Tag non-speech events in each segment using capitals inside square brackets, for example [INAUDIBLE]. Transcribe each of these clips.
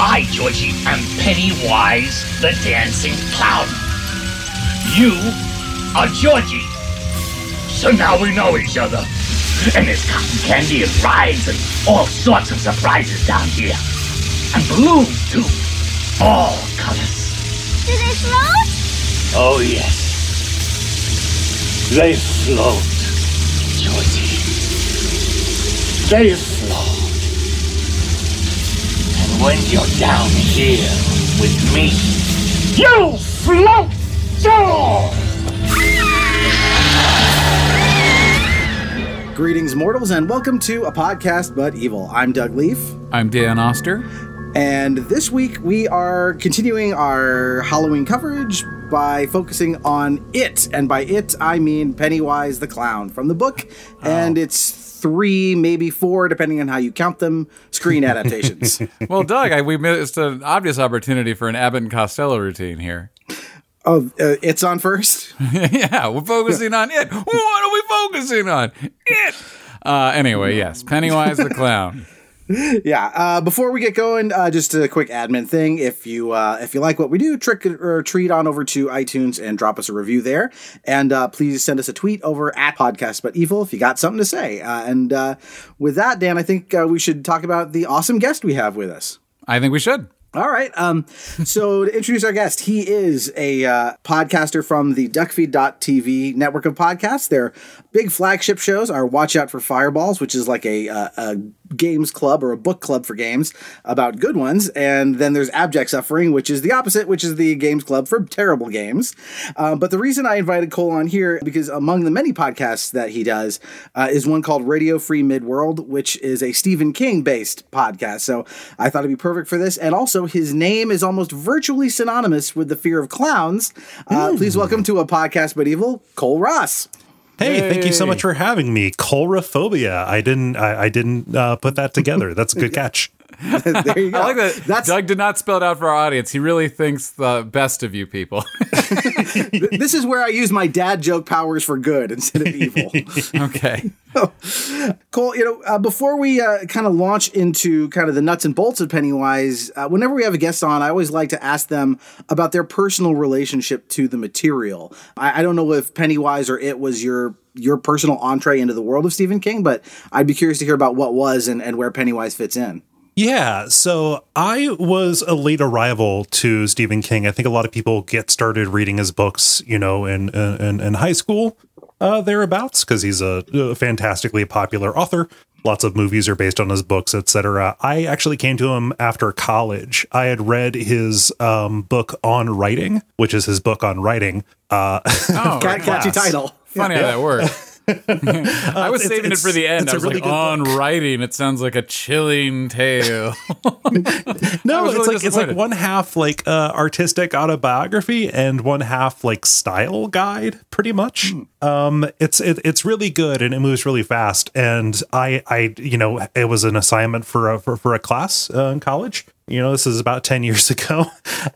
I, Georgie, am Pennywise the Dancing Clown. You are Georgie. So now we know each other. And there's cotton candy and rides and all sorts of surprises down here. And balloons, too. All colors. Do they float? Oh, yes. They float, Georgie. They float. And when you're down here with me, you float too! Greetings, mortals, and welcome to a podcast but evil. I'm Doug Leaf, I'm Dan Oster. and this week we are continuing our Halloween coverage by focusing on it, and by it I mean Pennywise the Clown from the book, oh. and it's three, maybe four, depending on how you count them, screen [LAUGHS] adaptations. Well, Doug, I, we missed an obvious opportunity for an Abbott and Costello routine here. oh, uh, it's on first. [LAUGHS] yeah, we're focusing on it. What are we focusing on? It. Uh, anyway, yes, Pennywise the clown. [LAUGHS] yeah. Uh, before we get going, uh, just a quick admin thing. If you uh, if you like what we do, trick or treat on over to iTunes and drop us a review there. And uh, please send us a tweet over at Podcast But Evil if you got something to say. Uh, and uh, with that, Dan, I think uh, we should talk about the awesome guest we have with us. I think we should. All right. Um, so to introduce our guest, he is a uh, podcaster from the Duckfeed.tv network of podcasts. Their big flagship shows are Watch Out for Fireballs, which is like a, uh, a games club or a book club for games about good ones. And then there's Abject Suffering, which is the opposite, which is the games club for terrible games. Uh, but the reason I invited Kole on here, because among the many podcasts that he does, uh, is one called Radio Free Midworld, which is a Stephen King based podcast. So I thought it'd be perfect for this. And also, his name is almost virtually synonymous with the fear of clowns. Uh, Please welcome to a podcast evil, Kole Ross. Hey, thank you so much for having me. Colrophobia. I didn't. I, I didn't uh, put that together. That's a good [LAUGHS] catch. [LAUGHS] there you go. I like that. That's Doug did not spell it out for our audience. He really thinks the best of you people. [LAUGHS] this is where I use my dad joke powers for good instead of evil. [LAUGHS] okay. Kole, you know, uh, before we uh, kind of launch into kind of the nuts and bolts of Pennywise, uh, whenever we have a guest on, I always like to ask them about their personal relationship to the material. I, I don't know if Pennywise or it was your your personal entree into the world of Stephen King, but I'd be curious to hear about what was and, and where Pennywise fits in. Yeah, so I was a late arrival to Stephen King. I think a lot of people get started reading his books, you know, in in, in high school, uh, thereabouts, because he's a, a fantastically popular author. Lots of movies are based on his books, etc. I actually came to him after college. I had read his um, book on writing, which is his book on writing. Uh, Oh, Cat, catchy title. funny how that works. [LAUGHS] I was it's- saving it for the end. it's I was really like, on book. writing. It sounds like a chilling tale. [LAUGHS] [LAUGHS] No, it's really like it's like one half like uh, artistic autobiography and one half like style guide, pretty much. Um, it's it, it's really good and it moves really fast. And I I you know it was an assignment for a for, for a class uh, in college. You know, this is about 10 years [LAUGHS] ago.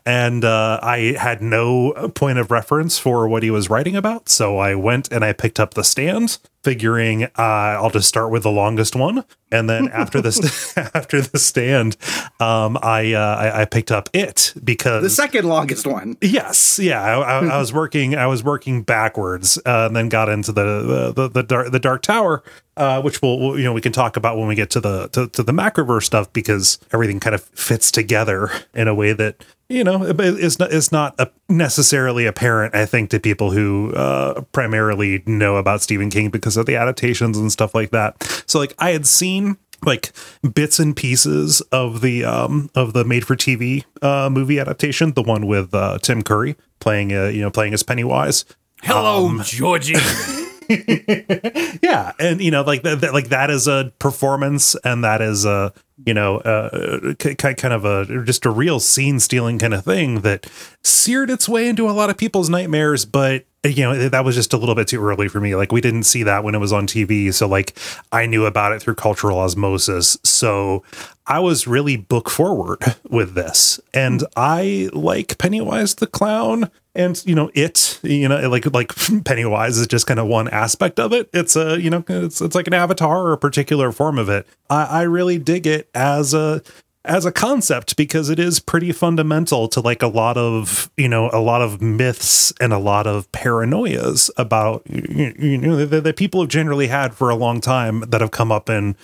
And uh, I had no point of reference for what he was writing about. So I went and I picked up the stand, figuring uh, I'll just start with the longest one. And then [LAUGHS] after the st- [LAUGHS] after the stand, um, I, uh, I I picked up it because The second longest one. Yes, yeah. I, I, I was [LAUGHS] working. I was working backwards, uh, and then got into the the the, the dark the dark tower, uh, which we'll, we'll you know we can talk about when we get to the to, to the macroverse stuff because everything kind of fits together in a way that you know it's not is not necessarily apparent. I think to people who uh, primarily know about Stephen King because of the adaptations and stuff like that. So like I had seen like bits and pieces of the um of the made for TV uh movie adaptation, the one with uh Tim Curry playing uh you know playing as Pennywise. Hello, Georgie. [LAUGHS] [LAUGHS] Yeah, and you know like that that- like that is a performance and that is a you know uh k- kind of a just a real scene stealing kind of thing that seared its way into a lot of people's nightmares but you know that was just a little bit too early for me. Like we didn't see that when it was on tv so like i knew about it through cultural osmosis. So i was really book forward with this. And i like pennywise the clown and you know it you know like like [LAUGHS] pennywise is just kind of one aspect of it. It's a you know it's, it's like an avatar or a particular form of it. I, I really dig it as a as a concept because it is pretty fundamental to like a lot of you know a lot of myths and a lot of paranoias about you, know that, that people have generally had for a long time that have come up in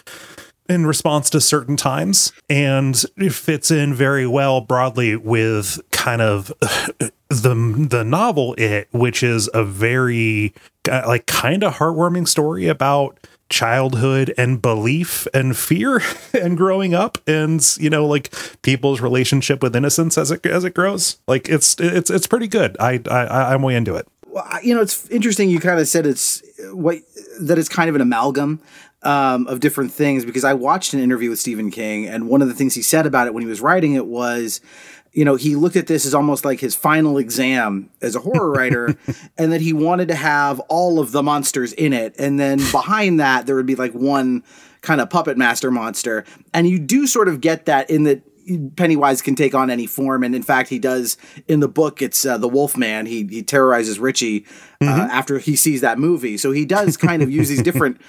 in response to certain times. And it fits in very well broadly with kind of [LAUGHS] the the novel it which is a very uh, like kind of heartwarming story about childhood and belief and fear [LAUGHS] and growing up and you know like people's relationship with innocence as it as it grows. Like it's it's it's pretty good. I i i'm way into it. Well, you know it's interesting you kind of said it's what that it's kind of an amalgam um, of different things because I watched an interview with Stephen King, and one of the things he said about it when he was writing it was, you know, he looked at this as almost like his final exam as a horror [LAUGHS] writer, and that he wanted to have all of the monsters in it, and then behind that there would be like one kind of puppet master monster, and you do sort of get that in that Pennywise can take on any form, and in fact, he does in the book. It's uh, the Wolfman. He he terrorizes Richie uh, mm-hmm. after he sees that movie, so he does kind of use these [LAUGHS] different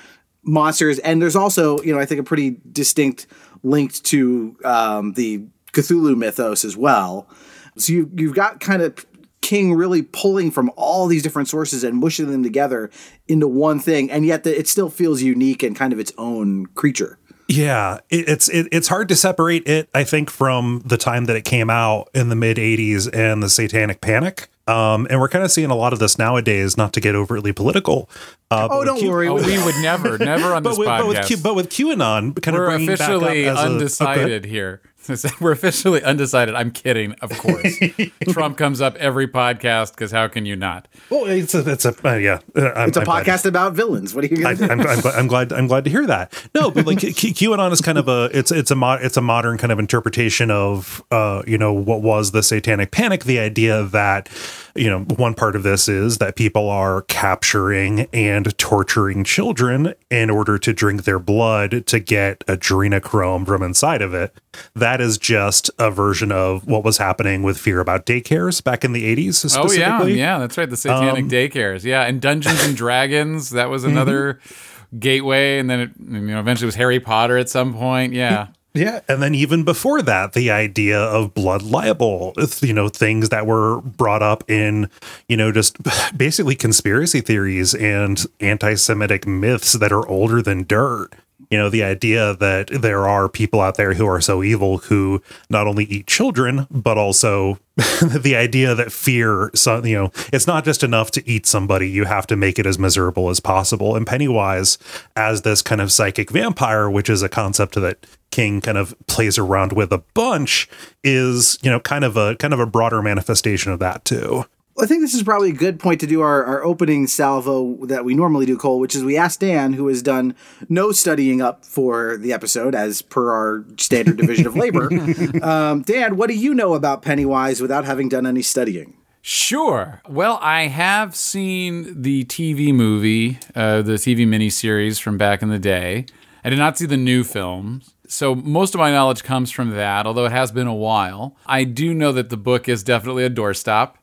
monsters, and there's also you know I think a pretty distinct link to um, the Cthulhu mythos as well. So you you've got kind of King really pulling from all these different sources and mushing them together into one thing, and yet the, it still feels unique and kind of its own creature. Yeah, it, it's it, it's hard to separate it. I think from the time that it came out in the mid '80s and the Satanic Panic. Um, and we're kind of seeing a lot of this nowadays, not to get overtly political. Uh, oh, don't Q- worry. Oh, we would never, never on [LAUGHS] this but with, podcast. But with, Q- but with QAnon, kind we're of officially undecided a, here. [LAUGHS] We're officially undecided. I'm kidding, of course. [LAUGHS] Trump comes up every podcast because how can you not? Well, it's a, it's a uh, yeah. Uh, I'm, it's a I'm podcast glad. about villains. What are you? Gonna I, I'm, I'm, I'm, glad. I'm glad to hear that. No, but like Q- QAnon is kind of a it's it's a mo- it's a modern kind of interpretation of uh you know what was the Satanic Panic. The idea that you know, one part of this is that people are capturing and torturing children in order to drink their blood to get adrenochrome from inside of it. That is just a version of what was happening with fear about daycares back in the 80s. Oh, yeah. Yeah, that's right. The satanic um, daycares. Yeah. And Dungeons and Dragons, that was [LAUGHS] another. Mm-hmm gateway and then it you know eventually was harry potter at some point yeah yeah, and then even before that, the idea of blood libel, you know, things that were brought up in, you know, just basically conspiracy theories and anti-Semitic myths that are older than dirt. You know, the idea that there are people out there who are so evil who not only eat children, but also [LAUGHS] the idea that fear, so, you know, it's not just enough to eat somebody, you have to make it as miserable as possible. And Pennywise, as this kind of psychic vampire, which is a concept that King kind of plays around with a bunch, is, you know, kind of a kind of a broader manifestation of that too. I think this is probably a good point to do our, our opening salvo that we normally do, Kole, which is we asked Dan, who has done no studying up for the episode as per our standard division of labor. [LAUGHS] Um, Dan, what do you know about Pennywise without having done any studying? Sure. Well, I have seen the TV movie, uh, the TV miniseries from back in the day. I did not see the new films. So most of my knowledge comes from that, although it has been a while. I do know that the book is definitely a doorstop.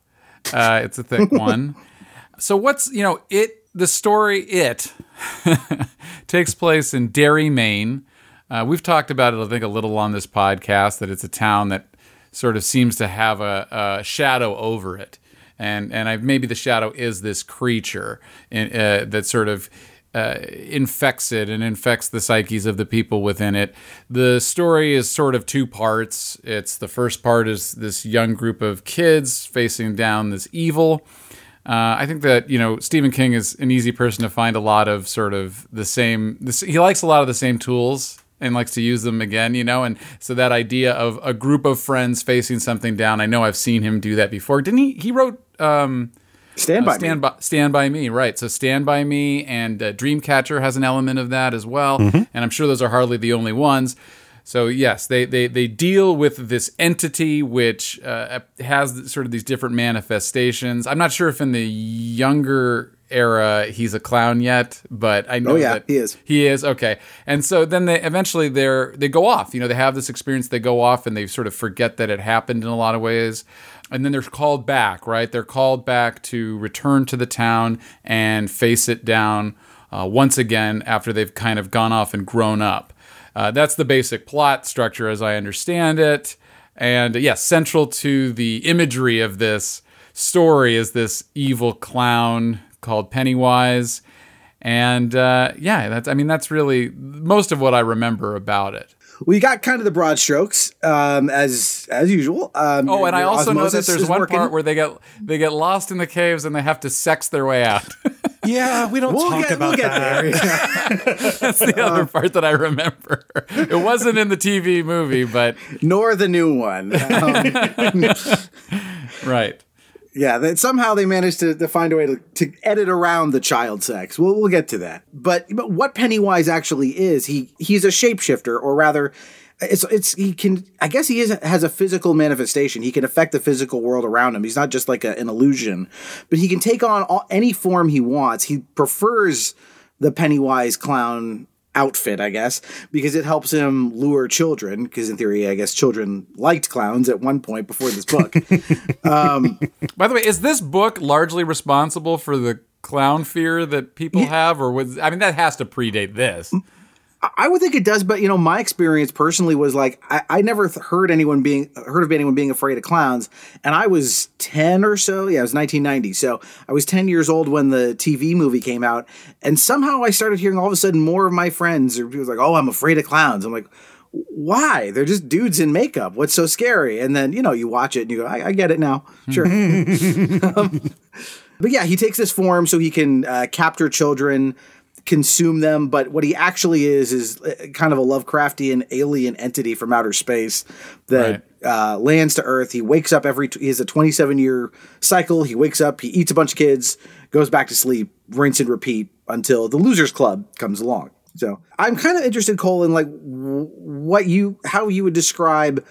Uh, it's a thick [LAUGHS] one. So what's you know it the story it [LAUGHS] takes place in Derry, Maine. Uh, we've talked about it, I think, a little on this podcast that it's a town that sort of seems to have a, a shadow over it, and and I, maybe the shadow is this creature in, uh, that sort of uh, infects it and infects the psyches of the people within it. The story is sort of two parts. It's the first part is this young group of kids facing down this evil. Uh, I think that you know Stephen King is an easy person to find a lot of sort of the same. This, he likes a lot of the same tools and likes to use them again, you know. And so that idea of a group of friends facing something down, I know I've seen him do that before. Didn't he? He wrote. Um, Stand by stand me. by stand by me, right? So stand by me and uh, Dreamcatcher has an element of that as well, mm-hmm. and I'm sure those are hardly the only ones. So yes, they they they deal with this entity which uh, has sort of these different manifestations. I'm not sure if in the younger era he's a clown yet, but I know oh, yeah, that he is. He is okay. And so then they eventually they're they go off. You know, they have this experience. They go off and they sort of forget that it happened in a lot of ways and then they're called back, right? They're called back to return to the town and face it down uh, once again after they've kind of gone off and grown up. Uh, that's the basic plot structure as I understand it. And yes, central to the imagery of this story is this evil clown called Pennywise. And uh, yeah, that's I mean that's really most of what I remember about it. We got kind of the broad strokes, um, as as usual. Um, Oh, and I also know that there's one working. part where they get they get lost in the caves and they have to sex their way out. [LAUGHS] Yeah, we don't We'll talk get, about we'll that. there. [LAUGHS] That's the other part that I remember. It wasn't in the TV movie, but [LAUGHS] Nor the new one. Um, right. Yeah, that somehow they managed to, to find a way to, to edit around the child sex. We'll, we'll get to that. But but what Pennywise actually is, he he's a shapeshifter, or rather, it's it's he can. I guess he is has a physical manifestation. He can affect the physical world around him. He's not just like a, an illusion, but he can take on all, any form he wants. He prefers the Pennywise clown outfit, I guess, because it helps him lure children. Because in theory, I guess children liked clowns at one point before this book. [LAUGHS] Um, By the way, is this book largely responsible for the clown fear that people have, or was I mean that has to predate this? I would think it does, but you know, my experience personally was like I, I never th- heard anyone being heard of anyone being afraid of clowns, and I was ten or so. Yeah, it was 1990, so I was ten years old when the TV movie came out, and somehow I started hearing all of a sudden more of my friends or people like, "Oh, I'm afraid of clowns." I'm like, "Why? They're just dudes in makeup. What's so scary?" And then you know, you watch it and you go, "I, I get it now." Sure. [LAUGHS] Um, but yeah, he takes this form so he can uh, capture children, consume them. But what he actually is is uh, kind of a Lovecraftian alien entity from outer space that uh, lands to Earth. He wakes up every. He has a 27 year cycle. He wakes up. He eats a bunch of kids, goes back to sleep, rinse and repeat until the Losers Club comes along. So I'm kind of interested, Kole, in like w- what you how you would describe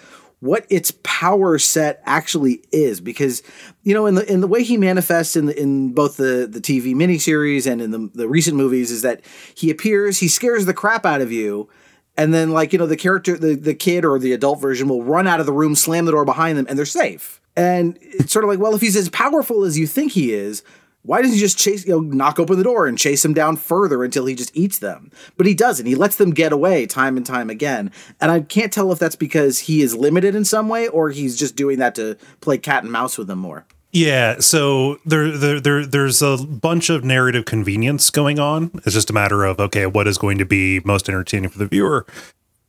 what its power set actually is because you know in the in the way he manifests in the, in both the the TV miniseries and in the the recent movies is that he appears he scares the crap out of you and then like you know the character the the kid or the adult version will run out of the room slam the door behind them and they're safe. And it's sort of like well if he's as powerful as you think he is why doesn't he just chase, you know, knock open the door and chase them down further until he just eats them? But he doesn't. He lets them get away time and time again. And I can't tell if that's because he is limited in some way or he's just doing that to play cat and mouse with them more. Yeah, so there, there, there, there's a bunch of narrative convenience going on. It's just a matter of okay, what is going to be most entertaining for the viewer.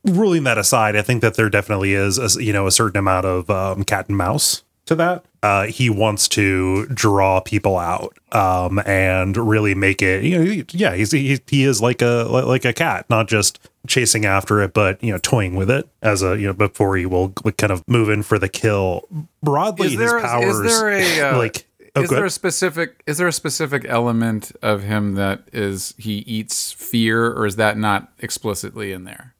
Ruling that aside, I think that there definitely is, a, you know, a certain amount of um, cat and mouse to that. Uh, he wants to draw people out um, and really make it. You know, he- yeah, he's he, he is like a like a cat, not just chasing after it, but you know, toying with it as a you know before he will kind of move in for the kill. Broadly, Is there, his powers is there a [LAUGHS] uh, like. oh, is go there a specific is there a specific element of him that is he eats fear, or is that not explicitly in there?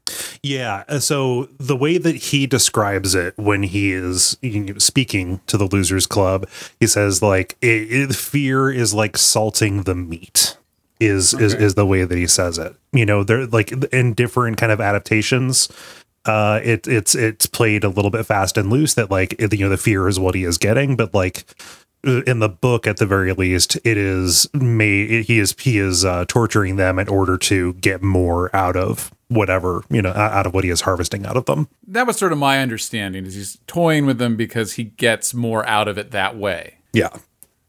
Yeah. uh, So the way that he describes it when he is speaking to the Losers Club, he says like it, it- fear is like salting the meat. Is is is the way that he says it. You know, they're like in different kind of adaptations. Uh, it it's it's played a little bit fast and loose that like it- you know the fear is what he is getting, but like in the book at the very least it is made he is he is uh, torturing them in order to get more out of whatever you know out of what he is harvesting out of them That was sort of my understanding. Is he's toying with them because he gets more out of it that way? yeah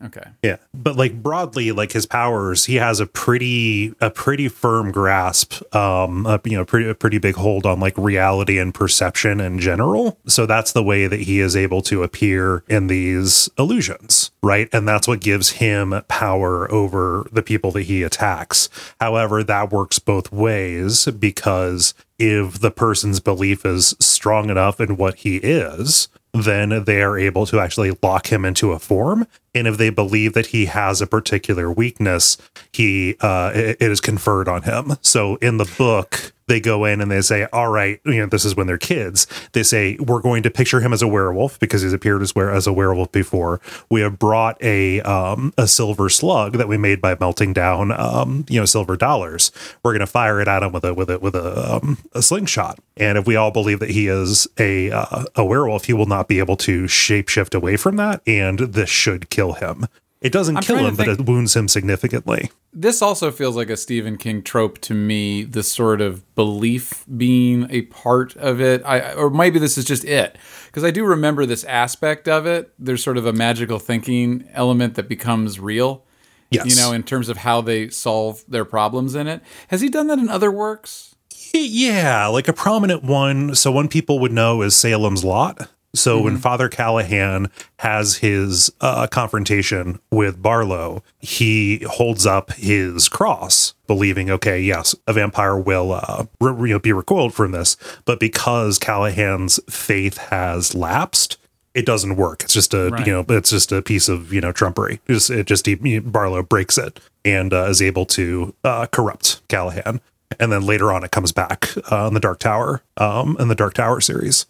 Okay. yeah. But like broadly like his powers he has a pretty a pretty firm grasp um a, you know pretty a pretty big hold on like reality and perception in general. So that's the way that he is able to appear in these illusions right? And that's what gives him power over the people that he attacks. However that works both ways because if the person's belief is strong enough in what he is then they are able to actually lock him into a form. And if they believe that he has a particular weakness, he uh, it, it is conferred on him. So in the book, they go in and they say, "All right, you know, this is when they're kids." They say, "We're going to picture him as a werewolf because he's appeared as were as a werewolf before. We have brought a um, a silver slug that we made by melting down, um, you know, silver dollars. We're going to fire it at him with a with a with a, um, a slingshot. And if we all believe that he is a uh, a werewolf, he will not be able to shapeshift away from that, and this should kill him." It doesn't I'm kill him, but it wounds him significantly. This also feels like a Stephen King trope to me. the sort of belief being a part of it, I, or maybe this is just it, because I do remember this aspect of it. There's sort of a magical thinking element that becomes real. Yes. You know, in terms of how they solve their problems in it. Has he done that in other works? Yeah, like a prominent one. So one people would know is Salem's Lot. So when Father Callahan has his uh, confrontation with Barlow, he holds up his cross, believing, okay, yes, a vampire will uh, re- know, be recoiled from this. But because Callahan's faith has lapsed, it doesn't work. It's just a Right. you know, it's just a piece of you know trumpery. It just it just he, Barlow breaks it and uh, is able to uh, corrupt Callahan. And then later on, it comes back uh, in the Dark Tower, um, in the Dark Tower series.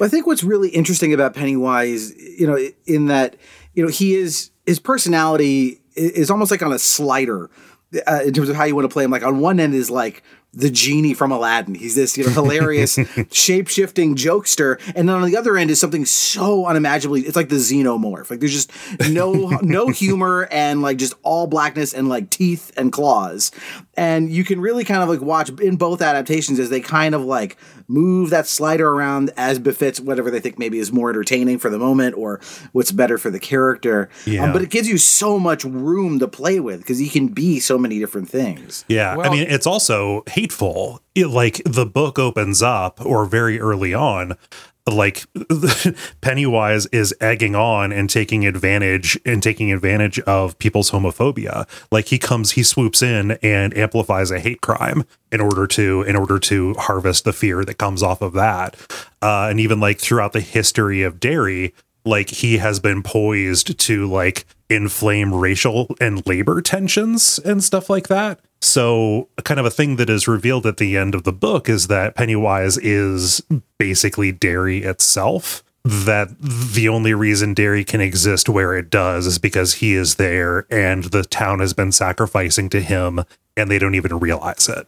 Well, I think what's really interesting about Pennywise, you know, in that, you know, he is his personality is almost like on a slider uh, in terms of how you want to play him. Like on one end is like the genie from Aladdin. He's this, you know, hilarious [LAUGHS] shape shifting jokester, and then on the other end is something so unimaginably. It's like the xenomorph. Like there's just no no [LAUGHS] humor and like just all blackness and like teeth and claws, and you can really kind of like watch in both adaptations as they kind of like move that slider around as befits whatever they think maybe is more entertaining for the moment or what's better for the character. Um, Yeah. but it gives you so much room to play with because he can be so many different things. Yeah, I mean, it's also hateful. It, like the book opens up, or very early on, like [LAUGHS] Pennywise is egging on and taking advantage and taking advantage of people's homophobia. Like he comes, he swoops in and amplifies a hate crime in order to in order to harvest the fear that comes off of that. Uh, and even like throughout the history of Derry, like he has been poised to like inflame racial and labor tensions and stuff like that. So, kind of a thing that is revealed at the end of the book is that Pennywise is basically Derry itself. That the only reason Derry can exist where it does is because he is there and the town has been sacrificing to him and they don't even realize it.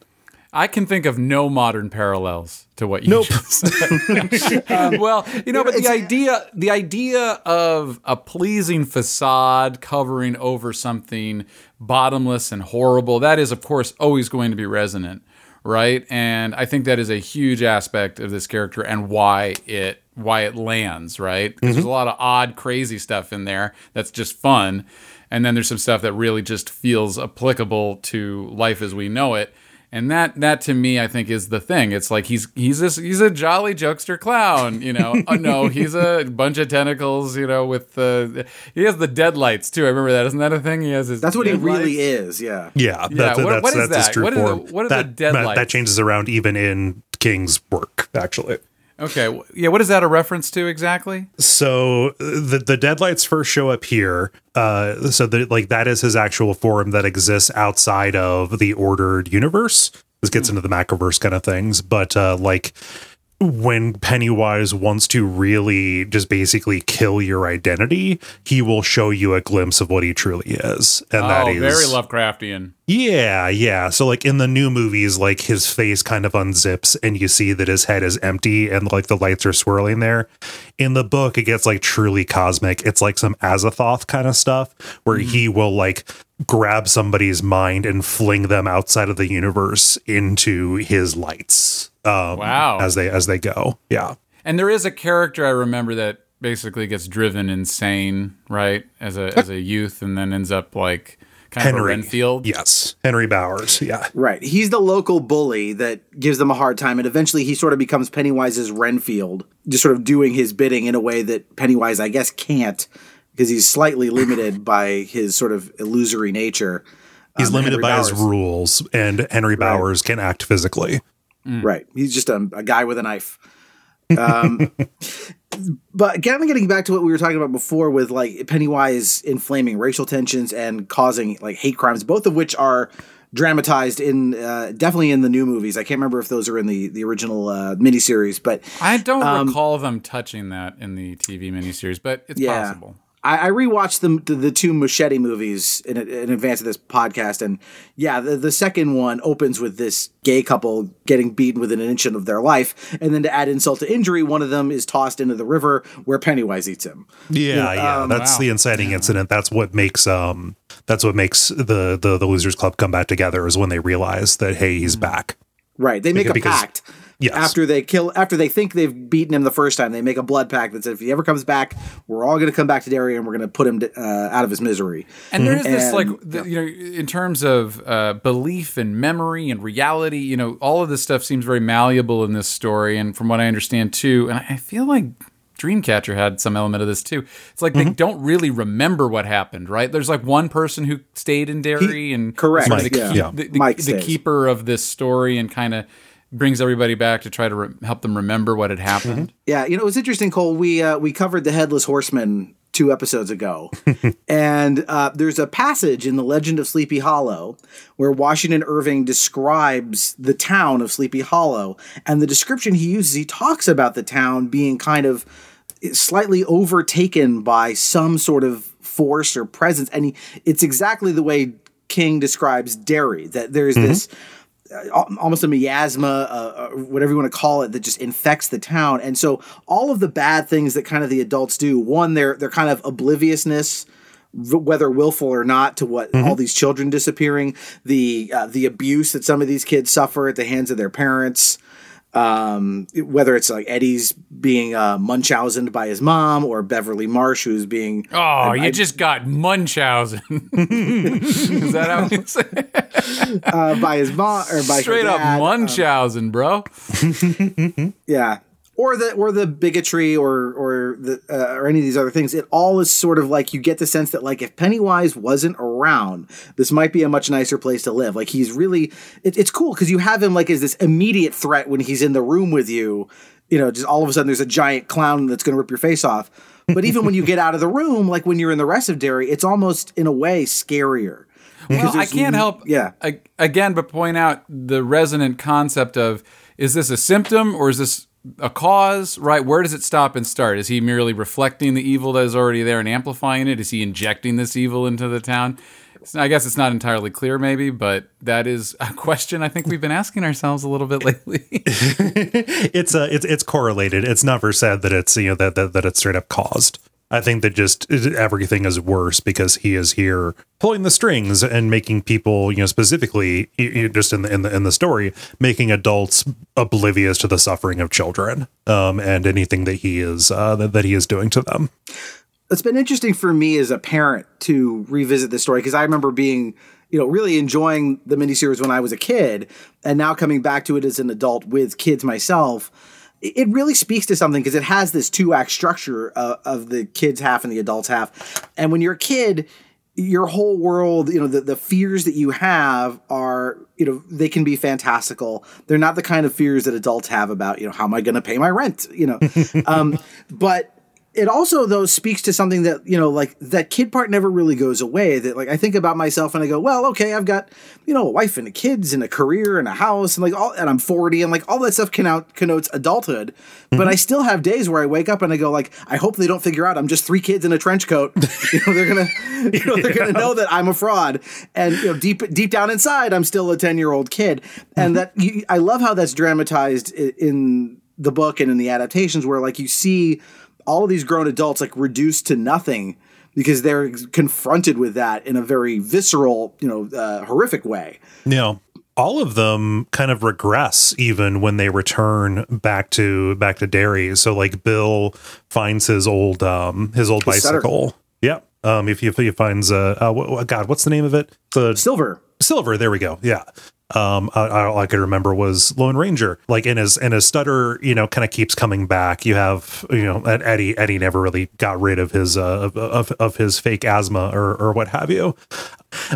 I can think of no modern parallels to what you just said. [LAUGHS] [LAUGHS] well, you know, but the idea the idea of a pleasing facade covering over something bottomless and horrible, that is of course always going to be resonant, right? And I think that is a huge aspect of this character and why it why it lands, right? Because there's mm-hmm. a lot of odd crazy stuff in there that's just fun. And then there's some stuff that really just feels applicable to life as we know it. And that that to me, I think, is the thing. It's like he's he's this he's a jolly jokester clown, you know. oh no, he's a bunch of tentacles, you know. With the he has the deadlights too. I remember that. Isn't that a thing? He has his. That's what he deadlights. really is. Yeah. Yeah, Yeah, that, what- that's, what is that's his that? true What are the- form. what are that, dead that, lights? that changes around even in King's work, actually. Okay, yeah. What is that a reference to exactly? So the the deadlights first show up here. Uh, so that like that is his actual form that exists outside of the ordered universe. This gets into the macroverse kind of things, but uh, like when Pennywise wants to really just basically kill your identity, he will show you a glimpse of what he truly is, and that oh, is very Lovecraftian. yeah, yeah. So like in the new movies, like his face kind of unzips and you see that his head is empty and like the lights are swirling there. In the book, it gets like truly cosmic. It's like some Azathoth kind of stuff where mm-hmm. he will like grab somebody's mind and fling them outside of the universe into his lights. Um, Wow. As they as they go. Yeah. And there is a character I remember that basically gets driven insane, right, as a as a [LAUGHS] youth, and then ends up like kind of a Henry Renfield. Yes. Henry Bowers. Yeah. Right. He's the local bully that gives them a hard time. And eventually he sort of becomes Pennywise's Renfield, just sort of doing his bidding in a way that Pennywise, I guess, can't because he's slightly [LAUGHS] limited by his sort of illusory nature. He's Um, limited Henry by his rules, and Henry Bowers can act physically. Right. He's just a, a guy with a knife. Um, [LAUGHS] but kind of getting back to what we were talking about before with like Pennywise inflaming racial tensions and causing like hate crimes, both of which are dramatized in uh, definitely in the new movies. I can't remember if those are in the the original uh, miniseries, but I don't Um, recall them touching that in the TV miniseries, but it's Yeah. possible. I, I rewatched the, the the two Muschietti movies in, in advance of this podcast, and yeah, the, the second one opens with this gay couple getting beaten within an inch of their life, and then to add insult to injury, one of them is tossed into the river where Pennywise eats him. Yeah, yeah, um, that's wow. the inciting incident. That's what makes um, that's what makes the the the losers club come back together is when they realize that hey, he's back. Right. They make a Because- pact. Yes. After they kill, after they think they've beaten him the first time, they make a blood pact that says if he ever comes back, we're all going to come back to Derry and we're going to put him uh, out of his misery. And there is this, And- like, the, you know, in terms of uh, belief and memory and reality, you know, all of this stuff seems very malleable in this story. And from what I understand, too, and I feel like Dreamcatcher had some element of this, too. It's like they don't really remember what happened, right? There's like one person who stayed in Derry and correct, sort of the, Mike, keep- yeah. the, the- Mike the keeper of this story and kind of brings everybody back to try to re- help them remember what had happened. Yeah, you know, it was interesting, Kole. We uh, we covered the headless horseman two episodes ago, [LAUGHS] and uh, there's a passage in the Legend of Sleepy Hollow where Washington Irving describes the town of Sleepy Hollow, and the description he uses, he talks about the town being kind of slightly overtaken by some sort of force or presence, and he, it's exactly the way King describes Derry. That there's this al- almost a miasma, uh, uh, whatever you want to call it, that just infects the town. And so all of the bad things that kind of the adults do, one, they're they're kind of obliviousness, whether willful or not, to what all these children disappearing, the uh, the abuse that some of these kids suffer at the hands of their parents. Um, whether it's like Eddie's being uh, Munchausen by his mom, or Beverly Marsh who's being Oh, you just got Munchausen. [LAUGHS] Is that how you say it? uh, by his mom or by Straight up dad. Munchausen, bro. [LAUGHS] Yeah. Or the or the bigotry or or the uh, or any of these other things. It all is sort of like you get the sense that like if Pennywise wasn't around, this might be a much nicer place to live. Like he's really it, it's cool because you have him like as this immediate threat when he's in the room with you. You know, just all of a sudden there's a giant clown that's going to rip your face off. But even when you get out of the room, like when you're in the rest of Derry, it's almost in a way scarier. Well, I can't help, yeah. again, but point out the resonant concept of is this a symptom or is this a cause? Right? Where does it stop and start? Is he merely reflecting the evil that is already there and amplifying it? Is he injecting this evil into the town? I guess it's not entirely clear, maybe, but that is a [LAUGHS] question I think we've been asking ourselves a little bit lately. [LAUGHS] it's uh, it's it's correlated. It's never said that it's you know that that, that it's straight up caused. I think that just everything is worse because he is here pulling the strings and making people, you know, specifically just in the in the in the story, making adults oblivious to the suffering of children, um, and anything that he is uh, that, that he is doing to them. it's been interesting for me as a parent to revisit this story because I remember being, you know, really enjoying the miniseries when I was a kid, and now coming back to it as an adult with kids myself. It really speaks to something because it has this two act structure uh, of the kids half and the adults half. And when you're a kid, your whole world, you know, the, the fears that you have are, you know, they can be fantastical. They're not the kind of fears that adults have about, you know, how am I going to pay my rent, you know. [LAUGHS] um, but it also though speaks to something that you know like that kid part never really goes away that like i think about myself and i go well okay i've got you know a wife and a kids and a career and a house and like all and i'm 40 and like all that stuff connote, connotes adulthood. But mm-hmm. i still have days where i wake up and i go like i hope they don't figure out i'm just three kids in a trench coat. [LAUGHS] You know they're gonna you know they're gonna know that i'm a fraud. And you know deep deep down inside i'm still a 10 year old kid. And mm-hmm. that you, i love how that's dramatized in the book and in the adaptations where like you see all of these grown adults like reduced to nothing because they're confronted with that in a very visceral, you know, uh, horrific way. know all of them kind of regress even when they return back to back to Derry. So like Bill finds his old um his old His bicycle. Yep. Um if he, if he finds uh, uh God, what's the name of it? The Silver. Silver. There we go. Yeah. Um, I, I, I could remember was Lone Ranger. Like in his in his stutter, you know, kind of keeps coming back. You have, you know, Eddie. Eddie never really got rid of his uh of of, of his fake asthma or or what have you.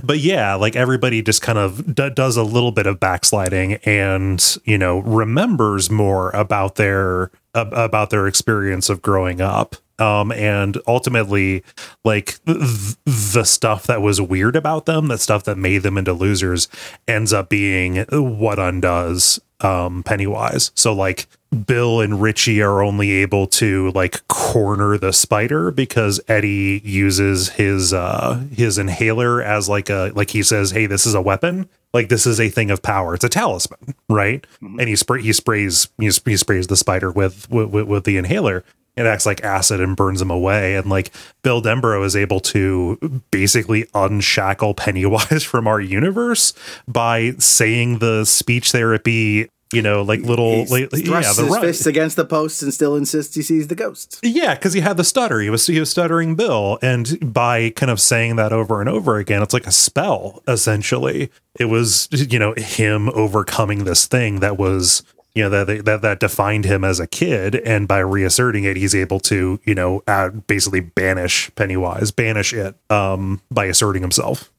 But yeah, like everybody just kind of d- does a little bit of backsliding and you know remembers more about their ab- about their experience of growing up. Um and ultimately like th- the stuff that was weird about them the stuff that made them into losers ends up being what undoes um pennywise. So like Bill and Richie are only able to like corner the spider because Eddie uses his uh his inhaler as like a like he says, "Hey, this is a weapon." Like this is a thing of power. It's a talisman, right? And he spray he sprays he, sp- he sprays the spider with, with with the inhaler. It acts like acid and burns him away. And like Bill Denbrough is able to basically unshackle Pennywise [LAUGHS] from our universe by saying the speech therapy, you know, like little, like, yeah, the his fists against the posts and still insists he sees the ghosts. Yeah, because he had the stutter. He was he was stuttering Bill, and by kind of saying that over and over again, it's like a spell. Essentially, it was you know him overcoming this thing that was you know that that that defined him as a kid, and by reasserting it, he's able to you know add, basically banish Pennywise, banish it um, by asserting himself.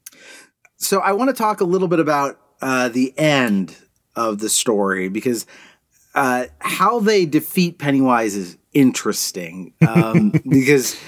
So I want to talk a little bit about uh, the end of the story because uh, how they defeat Pennywise is interesting um, [LAUGHS] because.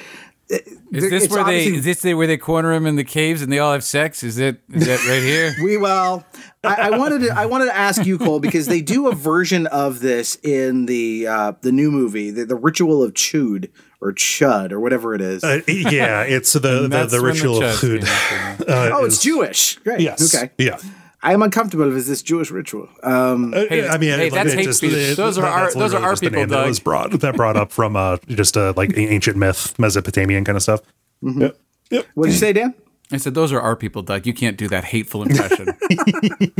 Is this where they is this where they corner him in the caves and they all have sex? Is that is that right here? [LAUGHS] We well, I, I wanted to I wanted to ask you, Kole, because they do a version of this in the uh, the new movie, the, the Ritual of Chud or Chud or whatever it is. Uh, yeah, it's the the, the when ritual of chuds food. came into it. Uh, oh, it's is- Jewish. Great. Yes. Okay. Yeah. I am uncomfortable with this Jewish ritual. Um, Hey, I mean, hey, it- that's hate just- speech. it- Those are that- our- those are our just the people, name that Doug. was brought that brought up from uh, just a like ancient myth, Mesopotamian kind of stuff. Mm-hmm. Yep. Yep. what did you say, Dan? I said those are our people, Doug. You can't do that hateful impression. [LAUGHS]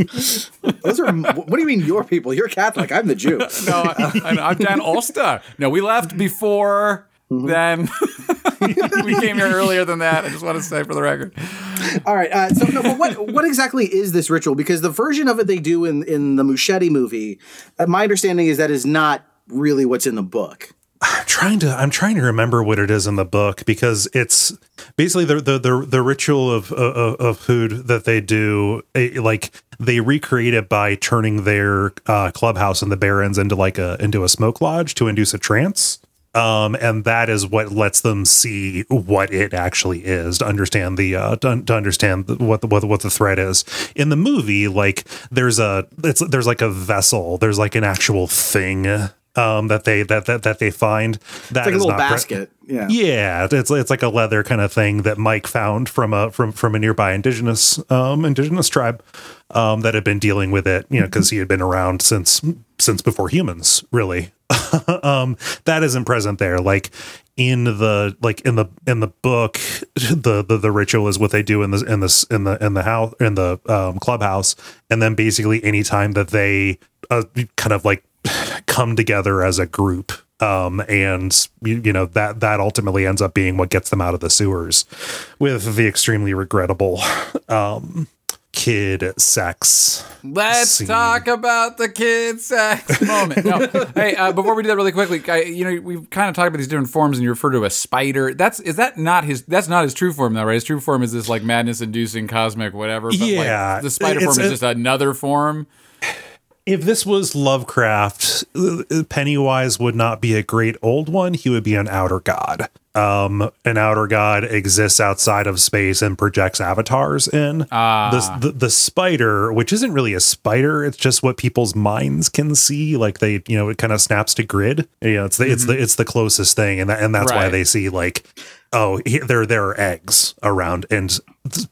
Those are. what do you mean, your people? You're Catholic. I'm the Jew. [LAUGHS] no, I, I, am Dan Ulster. No, we left before. Then [LAUGHS] we came here earlier than that. I just want to say for the record. All right. Uh, so, no, but what what exactly is this ritual? Because the version of it they do in in the Muschietti movie, uh, my understanding is that is not really what's in the book. I'm trying to I'm trying to remember what it is in the book because it's basically the the the, the ritual of, of of food that they do eh, like they recreate it by turning their uh, clubhouse and the Barrens into like a into a smoke lodge to induce a trance. Um, and that is what lets them see what it actually is to understand the uh, to, to understand what the, what the, what the threat is in the movie. Like there's a it's there's like a vessel, there's like an actual thing um that they that that, that they find that It's like a little not pre- basket. yeah. yeah, it's it's like a leather kind of thing that Mike found from a from from a nearby indigenous um indigenous tribe um that had been dealing with it, you know, because he had been around since since before humans, really. [LAUGHS] um that isn't present there. Like in the like in the in the book, the the, the ritual is what they do in the in the in the in the house in the um, clubhouse, and then basically anytime that they uh, kind of like come together as a group um, and you, you know that that ultimately ends up being what gets them out of the sewers with the extremely regrettable um, kid sex Let's Scene. talk about the kid sex [LAUGHS] moment. No, hey, uh, before we do that really quickly, I, you know, we've kind of talked about these different forms, and you refer to a spider. That's is that not his? That's not his true form, though, right? His true form is this like madness-inducing cosmic whatever. But Yeah, like, the spider form is just another form. If this was Lovecraft, Pennywise would not be a great old one. He would be an outer god. Um, an outer god exists outside of space and projects avatars in. Ah. The, the the spider, which isn't really a spider, it's just what people's minds can see. Like they, you know, it kind of snaps to grid. You know, it's the it's the it's the closest thing, and that, and that's why they see like, oh, he, there there are eggs around, and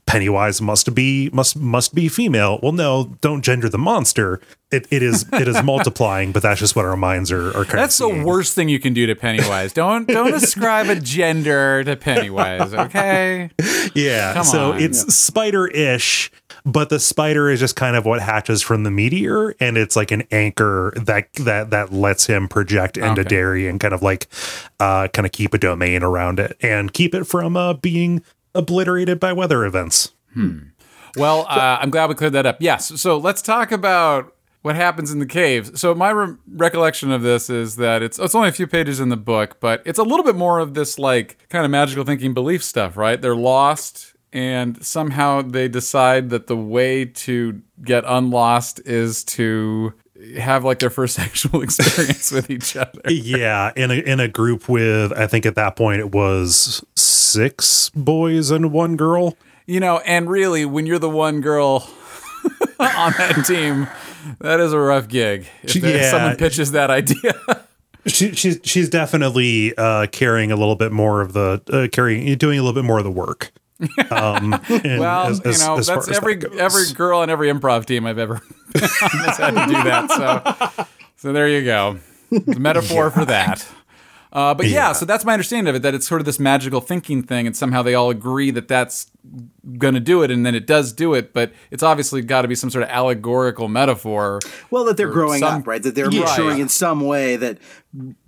Pennywise must be must must be female. Well, no, don't gender the monster. It, it is it is [LAUGHS] multiplying, but that's just what our minds are are That's of the worst thing you can do to Pennywise. Don't don't ascribe a gender to Pennywise. Okay. [LAUGHS] Yeah. Come so on. it's spider-ish, but the spider is just kind of what hatches from the meteor, and it's like an anchor that that that lets him project into Okay. Derry and kind of like uh kind of keep a domain around it and keep it from uh being obliterated by weather events. Well, uh, I'm glad we cleared that up. Yes. So let's talk about what happens in the caves. So my re- recollection of this is that it's it's only a few pages in the book, but it's a little bit more of this like kind of magical thinking belief stuff, right? They're lost and somehow they decide that the way to get unlost is to have like their first [LAUGHS] sexual experience with each other. [LAUGHS] yeah, in a in a group with I think at that point it was six boys and one girl. You know, and really when you're the one girl [LAUGHS] on that team, That is a rough gig. If there- Yeah. someone pitches that idea. She, she's she's definitely uh, carrying a little bit more of the uh, carrying doing a little bit more of the work. Um, [LAUGHS] and well, as- as- you know, as that's as every that every girl and every improv team I've ever [LAUGHS] had to do that. So, [LAUGHS] so there you go. The metaphor for that. Uh, but yeah. Yeah. so that's my understanding of it. That it's sort of this magical thinking thing, and somehow they all agree that that's going to do it, and then it does do it. But it's obviously got to be some sort of allegorical metaphor. Well, that they're growing some- up, right? That they're Yeah. maturing in some way that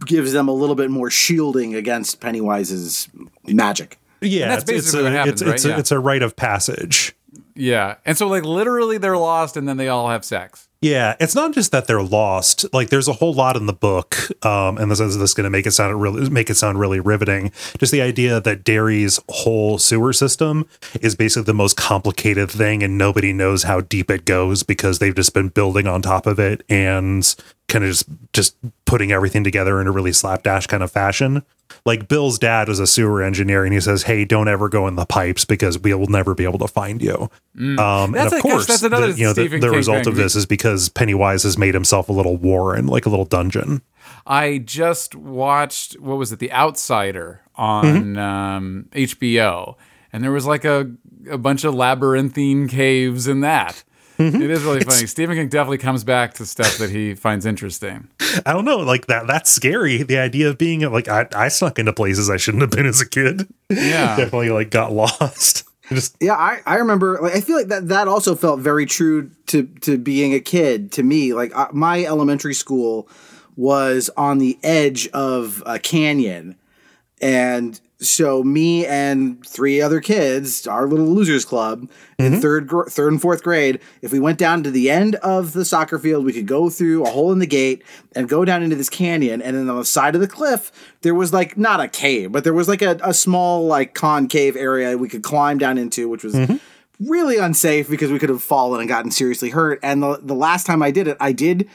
gives them a little bit more shielding against Pennywise's magic. Yeah, that's it's- it's basically a- what happens, it's, it's, right? a, Yeah. it's a rite of passage. Yeah, and so like literally they're lost, and then they all have sex. Yeah, it's not just that they're lost. Like there's a whole lot in the book, um, and this is this going to make it sound really make it sound really riveting. Just the idea that Derry's whole sewer system is basically the most complicated thing, and nobody knows how deep it goes because they've just been building on top of it and kind of just just putting everything together in a really slapdash kind of fashion. Like Bill's dad was a sewer engineer, and he says, "Hey, don't ever go in the pipes because we will never be able to find you." Um, and That's of a- course, that's another the, you know the, the result of this is because Pennywise has made himself a little warren, like a little dungeon. I just watched what was it, The Outsider on um, HBO, and there was like a a bunch of labyrinthine caves in that. It is really funny. Stephen King definitely comes back to stuff that he finds interesting. I don't know, like that. That's scary. The idea of being like I, I snuck into places I shouldn't have been as a kid. Yeah. [LAUGHS] definitely like got lost. [LAUGHS] Just Yeah, I, I remember. Like, I feel like that that also felt very true to to being a kid to me. Like uh, my elementary school was on the edge of a canyon, and so me and three other kids, our little losers club, in mm-hmm. third gr- third and fourth grade, if we went down to the end of the soccer field, we could go through a hole in the gate and go down into this canyon. And then on the side of the cliff, there was like not a cave, but there was like a, a small like concave area we could climb down into, which was mm-hmm. really unsafe because we could have fallen and gotten seriously hurt. And the the last time I did it, I did.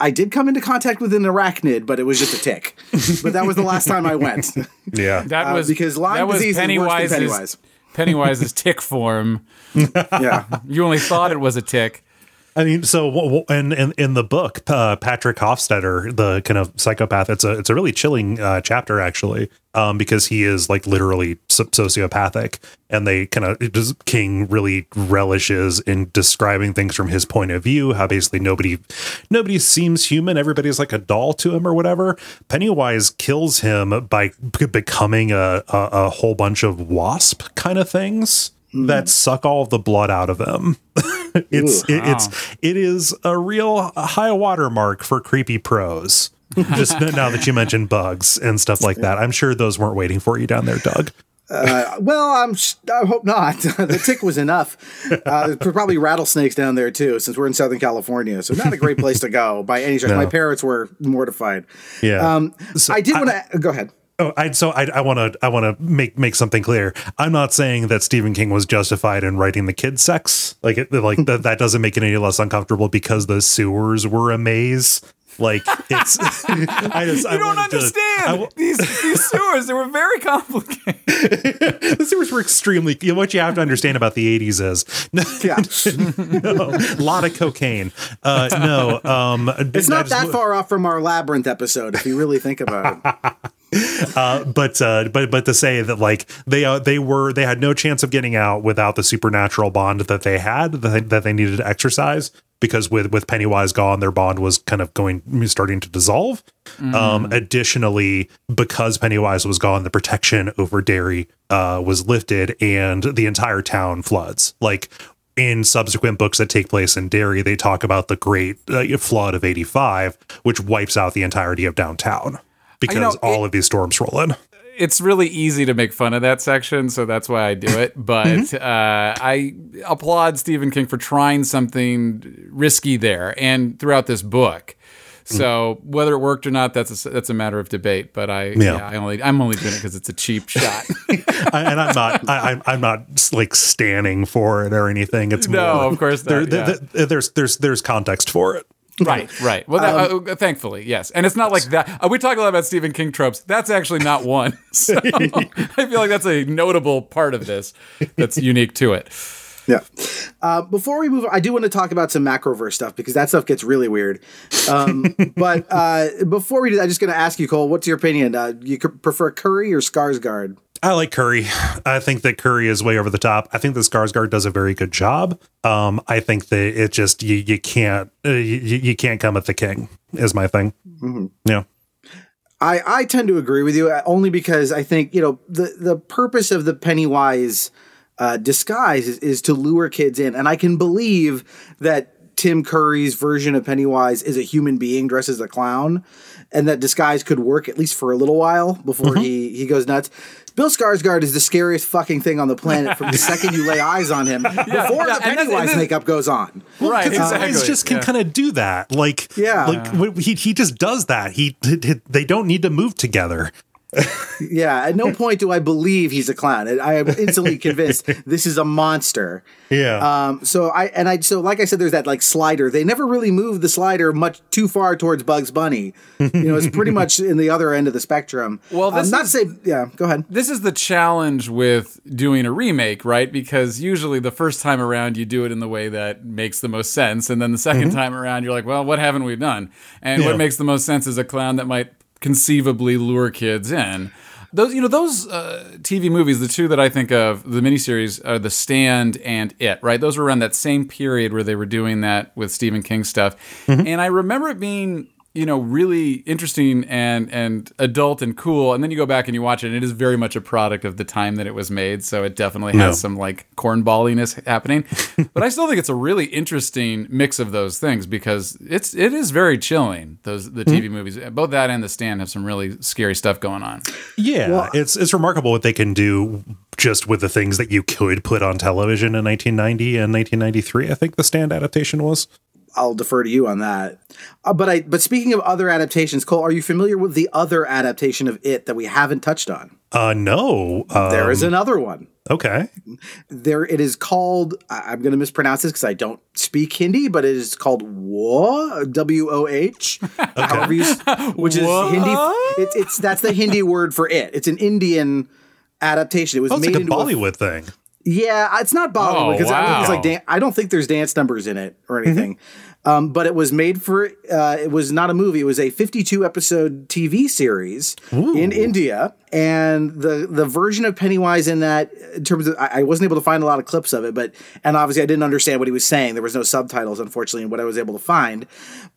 I did come into contact with an arachnid, but it was just a tick. but that was the last time I went. [LAUGHS] yeah. That Uh, was because Lyme that was disease is worse than Pennywise. Pennywise's tick form. [LAUGHS] yeah. You only thought it was a tick. I mean, so w- in, in the book, uh, Patrick Hockstetter, the kind of psychopath, it's a it's a really chilling uh, chapter actually, um, because he is like literally sociopathic, and they kind of King really relishes in describing things from his point of view. How basically nobody nobody seems human, everybody's like a doll to him or whatever. Pennywise kills him by becoming a, a a whole bunch of wasp kind of things. That suck all of the blood out of him. [LAUGHS] [LAUGHS] it's it, it's it is a real high watermark for creepy prose. [LAUGHS] Just now that you mentioned bugs and stuff like that, I'm sure those weren't waiting for you down there, Doug. Well, I'm. s- I hope not. [LAUGHS] the tick was enough. Uh, there's probably rattlesnakes down there too, since we're in Southern California. So not a great place to go by any stretch. My parents were mortified. Yeah. Um, I did want to go ahead. Oh, I so I I want to I want to make make something clear. I'm not saying that Stephen King was justified in writing the kid sex. Like it like [LAUGHS] that that doesn't make it any less uncomfortable because the sewers were a maze. Like it's [LAUGHS] I just You don't understand these these [LAUGHS] sewers. They were very complicated. the sewers were extremely you know, what you have to understand about the 80s is Yeah, no, a lot of cocaine. Uh, no, um, it's not that far off from our labyrinth episode if you really think about it. [LAUGHS] Uh, but uh, but but to say that like they uh, they were they had no chance of getting out without the supernatural bond that they had that they, that they needed to exercise because with with Pennywise gone, their bond was kind of going starting to dissolve. Um, additionally, because Pennywise was gone, the protection over Derry uh, was lifted, and the entire town floods. Like in subsequent books that take place in Derry, they talk about the Great uh, Flood of '85, which wipes out the entirety of downtown because know, all it- of these storms roll in. it's really easy to make fun of that section, so that's why I do it. [LAUGHS] But Mm-hmm. uh, I applaud Stephen King for trying something risky there and throughout this book. Mm. So whether it worked or not, that's a, that's a matter of debate. But I, yeah, Yeah. I only I'm only doing it because it's a cheap [LAUGHS] shot. I, and I'm not, I, I'm- I'm not like standing for it or anything. It's No, more, of course not, there- yeah. there- there's there's there's context for it. [LAUGHS] right, right. Well, that, uh, thankfully, yes. And it's not like that. Uh, we talk a lot about Stephen King tropes. That's actually not one. [LAUGHS] So [LAUGHS] I feel like that's a notable part of this that's unique to it. Yeah. Uh, before we move on, I do want to talk about some macroverse stuff because that stuff gets really weird. Um, but uh, before we do that, I'm just going to ask you, Kole, what's your opinion? Uh, you prefer Curry or Skarsgård? I like Curry. I think that Curry is way over the top. I think that Skarsgård does a very good job. Um, I think that it just you you can't uh, you, you can't come at the king is my thing. Yeah. I, I tend to agree with you uh, only because I think you know the the purpose of the Pennywise uh, disguise is, is to lure kids in, and I can believe that Tim Curry's version of Pennywise is a human being dressed as a clown, and that disguise could work at least for a little while before he he goes nuts. Bill Skarsgård is the scariest fucking thing on the planet from the [LAUGHS] second you lay eyes on him before yeah, the and that's- and Pennywise this- makeup goes on. right. Because Exactly. guys just can yeah. kind of do that. Like, Yeah. like w- he he just does that. He, he they don't need to move together. [LAUGHS] Yeah, at no point do I believe he's a clown. I am instantly convinced [LAUGHS] this is a monster. Yeah. Um, so I and I so like I said, there's that like slider. They never really moved the slider much too far towards Bugs Bunny. You know, it's pretty [LAUGHS] much in the other end of the spectrum. Well, um, this not is- say yeah. Go ahead. this is the challenge with doing a remake, right? Because usually the first time around you do it in the way that makes the most sense, and then the 2nd time around you're like, well, what haven't we done? And Yeah. what makes the most sense is a clown that might conceivably lure kids in. Those, you know, those uh, TV movies, the two that I think of, the miniseries are The Stand and It, right? Those were around that same period where they were doing that with Stephen King stuff, and I remember it being you know really interesting and and adult and cool and then you go back and you watch it and it is very much a product of the time that it was made so it definitely has No. some like cornballiness happening [LAUGHS] but i still think it's a really interesting mix of those things because it's it is very chilling those the tv hmm. movies both that and the stand have some really scary stuff going on yeah. it's it's remarkable what they can do just with the things that you could put on television in 1990 and 1993. I think the stand adaptation was. I'll defer to you on that. Uh, but I but speaking of other adaptations, Kole, are you familiar with the other adaptation of it that we haven't touched on? Uh, no. Uh, There is another one. okay. There it is called. I'm going to mispronounce this because I don't speak Hindi, but it is called Woh W O H. [LAUGHS] However you, s- which is Hindi. It, it's that's the Hindi word for it. It's an Indian adaptation. It was Oh, it's made like a into a Bollywood thing. Yeah, it's not Bollywood Oh, because I don't think it's like dan- I don't think there's dance numbers in it or anything. Um, but it was made for. Uh, it was not a movie. It was a 52 episode TV series in India, and the the version of Pennywise in that, in terms of, I, I wasn't able to find a lot of clips of it, but and obviously I didn't understand what he was saying. There was no subtitles, unfortunately, in what I was able to find.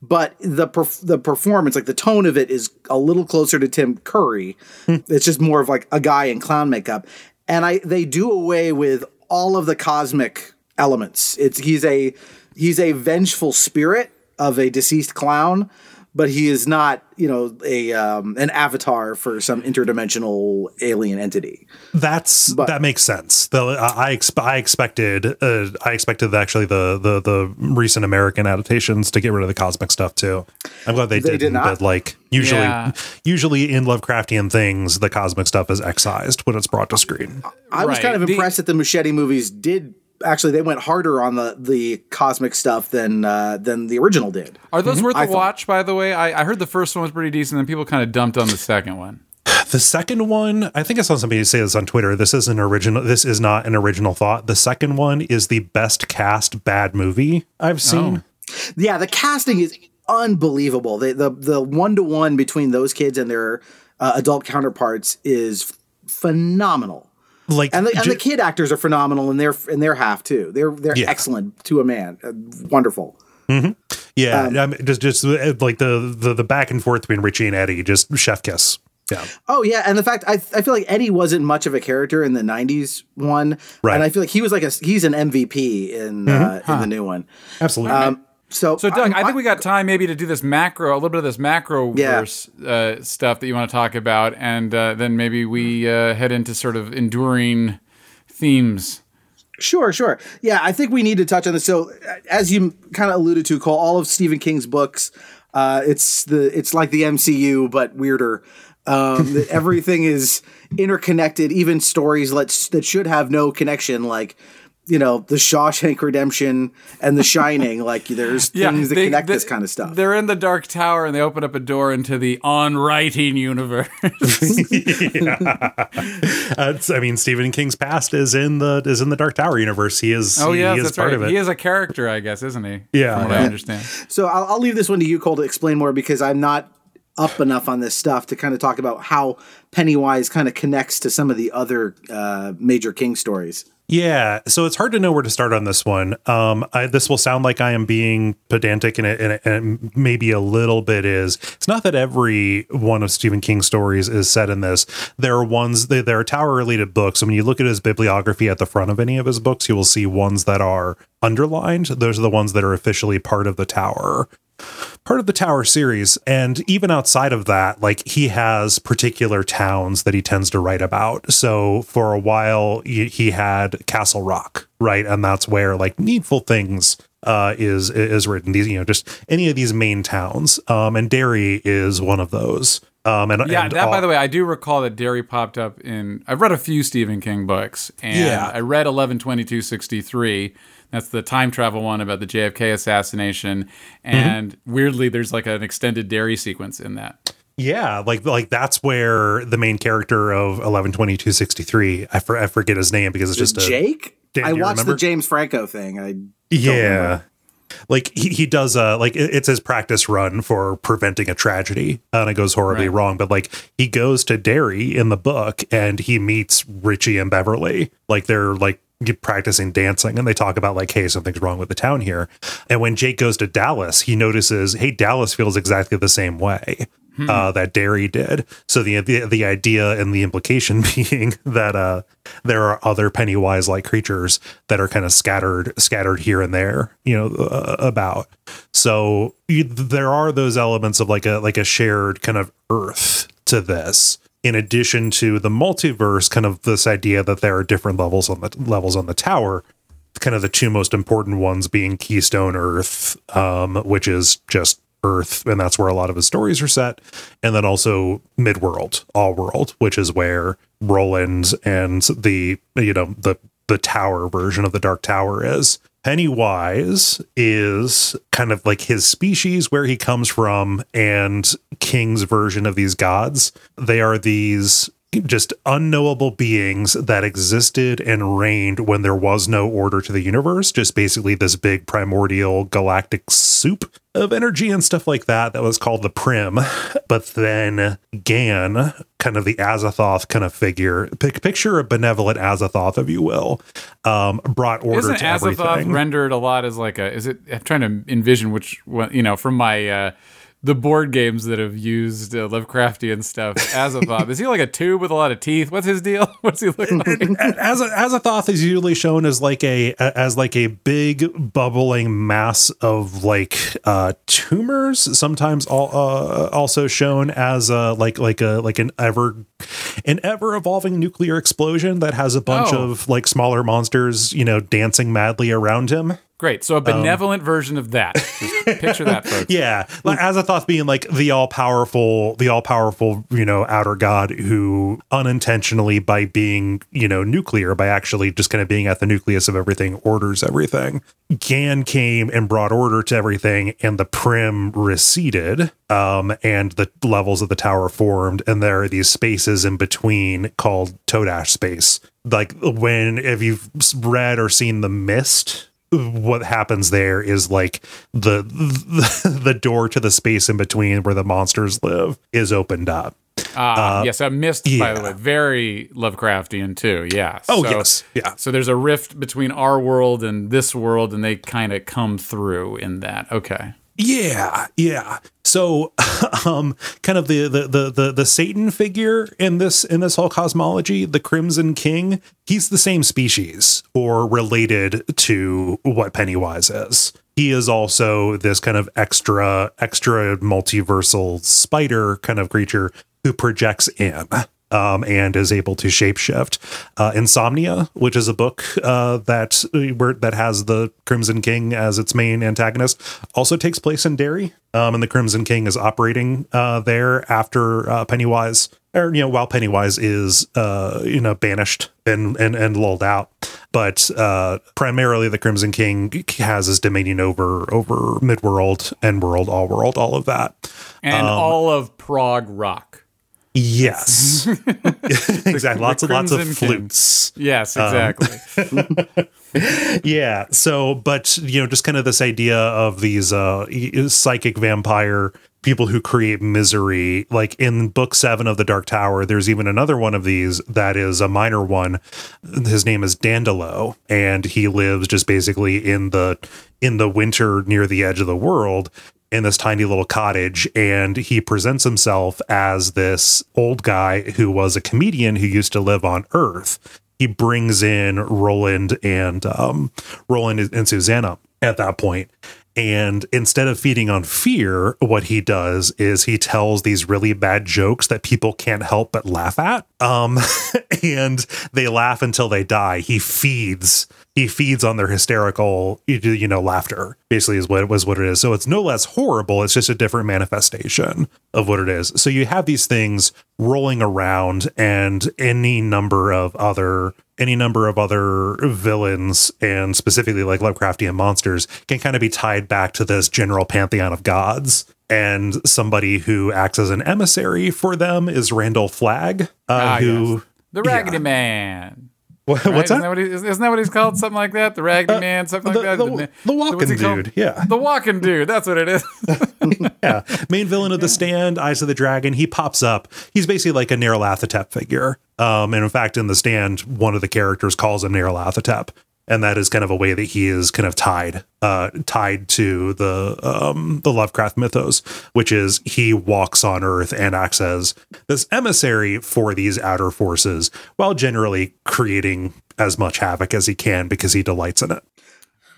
But the perf- the performance, like the tone of it, is a little closer to Tim Curry. It's just more of like a guy in clown makeup and I they do away with all of the cosmic elements. It's he's a he's a vengeful spirit of a deceased clown, but he is not you know a um, an avatar for some interdimensional alien entity. That's that makes sense. Though I, I, exp- I expected uh, I expected actually the, the the recent American adaptations to get rid of the cosmic stuff too. I'm glad they, They didn't. did not? But like usually Yeah. usually in Lovecraftian things, the cosmic stuff is excised when it's brought to screen. I was Right. kind of The- impressed that the Muschietti movies did actually they went harder on the the cosmic stuff than uh, than the original did. are those worth I a thought- watch by the way I, I heard the first one was pretty decent and people kind of dumped on the second one [SIGHS] The second one, I think I saw somebody say this on Twitter. This is an original. This is not an original thought. The second one is the best cast bad movie I've seen. Yeah, the casting is unbelievable. The the the one to one between those kids and their uh, adult counterparts is phenomenal. Like And the, and ju- the kid actors are phenomenal in their in their half too. They're they're Yeah. excellent to a man. Uh, wonderful. yeah, um, I mean, just just uh, like the, the the back and forth between Richie and Eddie, just chef kiss. Yeah, Oh yeah, and the fact I I feel like Eddie wasn't much of a character in the '90s one, Right. and I feel like he was like a he's an MVP in uh, in the new one. absolutely. Um, so So, Doug, I, think we got time maybe to do this macro, a little bit of this macro Yeah. uh, stuff that you want to talk about, and uh, then maybe we uh, head into sort of enduring themes. Sure, sure. Yeah, I think we need to touch on this. So, uh, as you kind of alluded to, Kole, all of Stephen King's books, uh, it's the it's like the MCU but weirder. Um, [LAUGHS] everything is interconnected. Even stories let's that should have no connection, like you know the Shawshank Redemption and The Shining. like there's [LAUGHS] Yeah, things that they- connect they- this kind of stuff. They're in the Dark Tower and they open up a door into the on writing universe. [LAUGHS] Uh, I mean, Stephen King's past is in the is in the Dark Tower universe. He is. oh he, yeah, he is that's part right. of it. He is a character, I guess, isn't he? Yeah, from what I understand. So I'll, I'll leave this one to you, Kole, to explain more because I'm not up enough on this stuff to kind of talk about how Pennywise kind of connects to some of the other uh, major King stories. Yeah, so it's hard to know where to start on this one. Um, I, this will sound like I am being pedantic, and it, and, it, and maybe a little bit is. It's not that every one of Stephen King's stories is set in this. There are ones. There, there are tower-related books. And when you look at his bibliography at the front of any of his books, you will see ones that are underlined. Those are the ones that are officially part of the tower part of the tower series and even outside of that like he has particular towns that he tends to write about so for a while he, had castle rock right and that's where like needful things uh is is written these you know just any of these main towns um and derry is one of those um and Yeah, and that by the way, I do recall that Derry popped up in. I've read a few Stephen King books, and Yeah. I read eleven twenty two sixty three. That's the time travel one about the JFK assassination, Mm-hmm. and weirdly, there's like an extended Derry sequence in that. Yeah, like like that's where the main character of eleven twenty two sixty three. I, for, I forget his name because it's just a Jake? Dan, I watched remember? the James Franco thing. I yeah like he, he does uh like it's his practice run for preventing a tragedy and it goes horribly Right. wrong but like he goes to Derry in the book and he meets Richie and Beverly like they're like get- practicing dancing and they talk about like hey something's wrong with the town here and when Jake goes to Dallas he notices hey Dallas feels exactly the same way uh, that Derry did. So the, the the idea and the implication [LAUGHS] being that uh, there are other Pennywise like creatures that are kind of scattered scattered here and there, you know, uh, about. So you, there are those elements of like a like a shared kind of Earth to this. In addition to the multiverse, kind of this idea that there are different levels on the levels on the tower, kind of the two most important ones being Keystone Earth, um, which is just Earth, and that's where a lot of his stories are set, and then also Midworld, All World, which is where Roland and the you know the the tower version of the Dark Tower is. Pennywise is kind of like his species, where he comes from, and King's version of these gods. They are these just unknowable beings that existed and reigned when there was no order to the universe. Just basically this big primordial galactic soup of energy and stuff like that that was called the Prim. But then Gan, kind of the Azathoth kind of figure, pic- picture a benevolent Azathoth, if you will, um, brought order Isn't to Azathoth everything. rendered a lot as like a? Is it? I'm trying to envision which one. You know, from my. uh the board games that have used uh, Lovecraftian stuff, Azathoth. is he like a tube with a lot of teeth? What's his deal? [LAUGHS] What's he looking like? as a, Azathoth is usually shown as like a as like a big bubbling mass of like uh tumors sometimes all, uh, also shown as a like like a like an ever an ever evolving nuclear explosion that has a bunch Oh. of like smaller monsters you know dancing madly around him Great. So a benevolent version of that. Just picture that, [LAUGHS] folks. Yeah, like Azathoth being like the all powerful, the all powerful, you know, outer god who unintentionally, by being, you know, nuclear, by actually just kind of being at the nucleus of everything, orders everything. Gan came and brought order to everything, and the prim receded, um, and the levels of the tower formed, and there are these spaces in between called Todash space. Like when if you've read or seen the mist what happens there is like the, the [LAUGHS] the door to the space in between where the monsters live is opened up. Ah, yes, I missed, by the way. Very Lovecraftian, too. Yeah. Oh, So- yes. Yeah. So there's a rift between our world and this world, and they kind of come through in that. Okay. Yeah, yeah. So, [LAUGHS] um, kind of the, the the the the Satan figure in this in this whole cosmology, the Crimson King, he's the same species or related to what Pennywise is. He is also this kind of extra extra multiversal spider kind of creature who projects in. Um, and is able to shapeshift. Uh, Insomnia, which is a book uh, that where that has the Crimson King as its main antagonist, also takes place in Derry. Um, and the Crimson King is operating uh, there after uh, Pennywise or you know, while Pennywise is uh, you know banished and and and lulled out, but uh, primarily the Crimson King has his dominion over over Midworld, End World, All World, all of that. and all of prog rock. Yes, exactly. Lots of lots of Crimson King. flutes. Yes, exactly. Yeah. So, but you know, just kind of this idea of these uh e- psychic vampire people who create misery. Like in book seven of the Dark Tower, there's even another one of these that is a minor one. His name is Dandelo, and he lives just basically in the in the winter near the edge of the world in this tiny little cottage and he presents himself as this old guy who was a comedian who used to live on earth. He brings in roland and um roland and susanna at that point. And instead of feeding on fear what he does is he tells these really bad jokes that people can't help but laugh at. Um [LAUGHS] and they laugh until they die. He feeds he feeds on their hysterical you know laughter basically is what it was what it is. So it's no less horrible. It's just a different manifestation of what it is. So you have these things rolling around and any number of other any number of other villains and specifically like lovecraftian monsters can kind of be tied back to this general pantheon of gods. And somebody who acts as an emissary for them is Randall Flagg, uh, Ah, who yes. The Raggedy Man. What- Right? what's Isn't that? Uh, what he, isn't that what he's called? Something like that? The Raggedy Man, something the- like that? the- ma- the walking he called? dude, yeah. The walking dude. That's what it is. [LAUGHS] yeah, main villain of the stand, Eyes of the Dragon. He pops up. He's basically like a Nyarlathotep figure. Um, and in fact, in the stand, one of the characters calls him Nyarlathotep, and that is kind of a way that he is kind of tied, uh, tied to the um the Lovecraft mythos, which is he walks on Earth and acts as this emissary for these outer forces, while generally creating as much havoc as he can because he delights in it.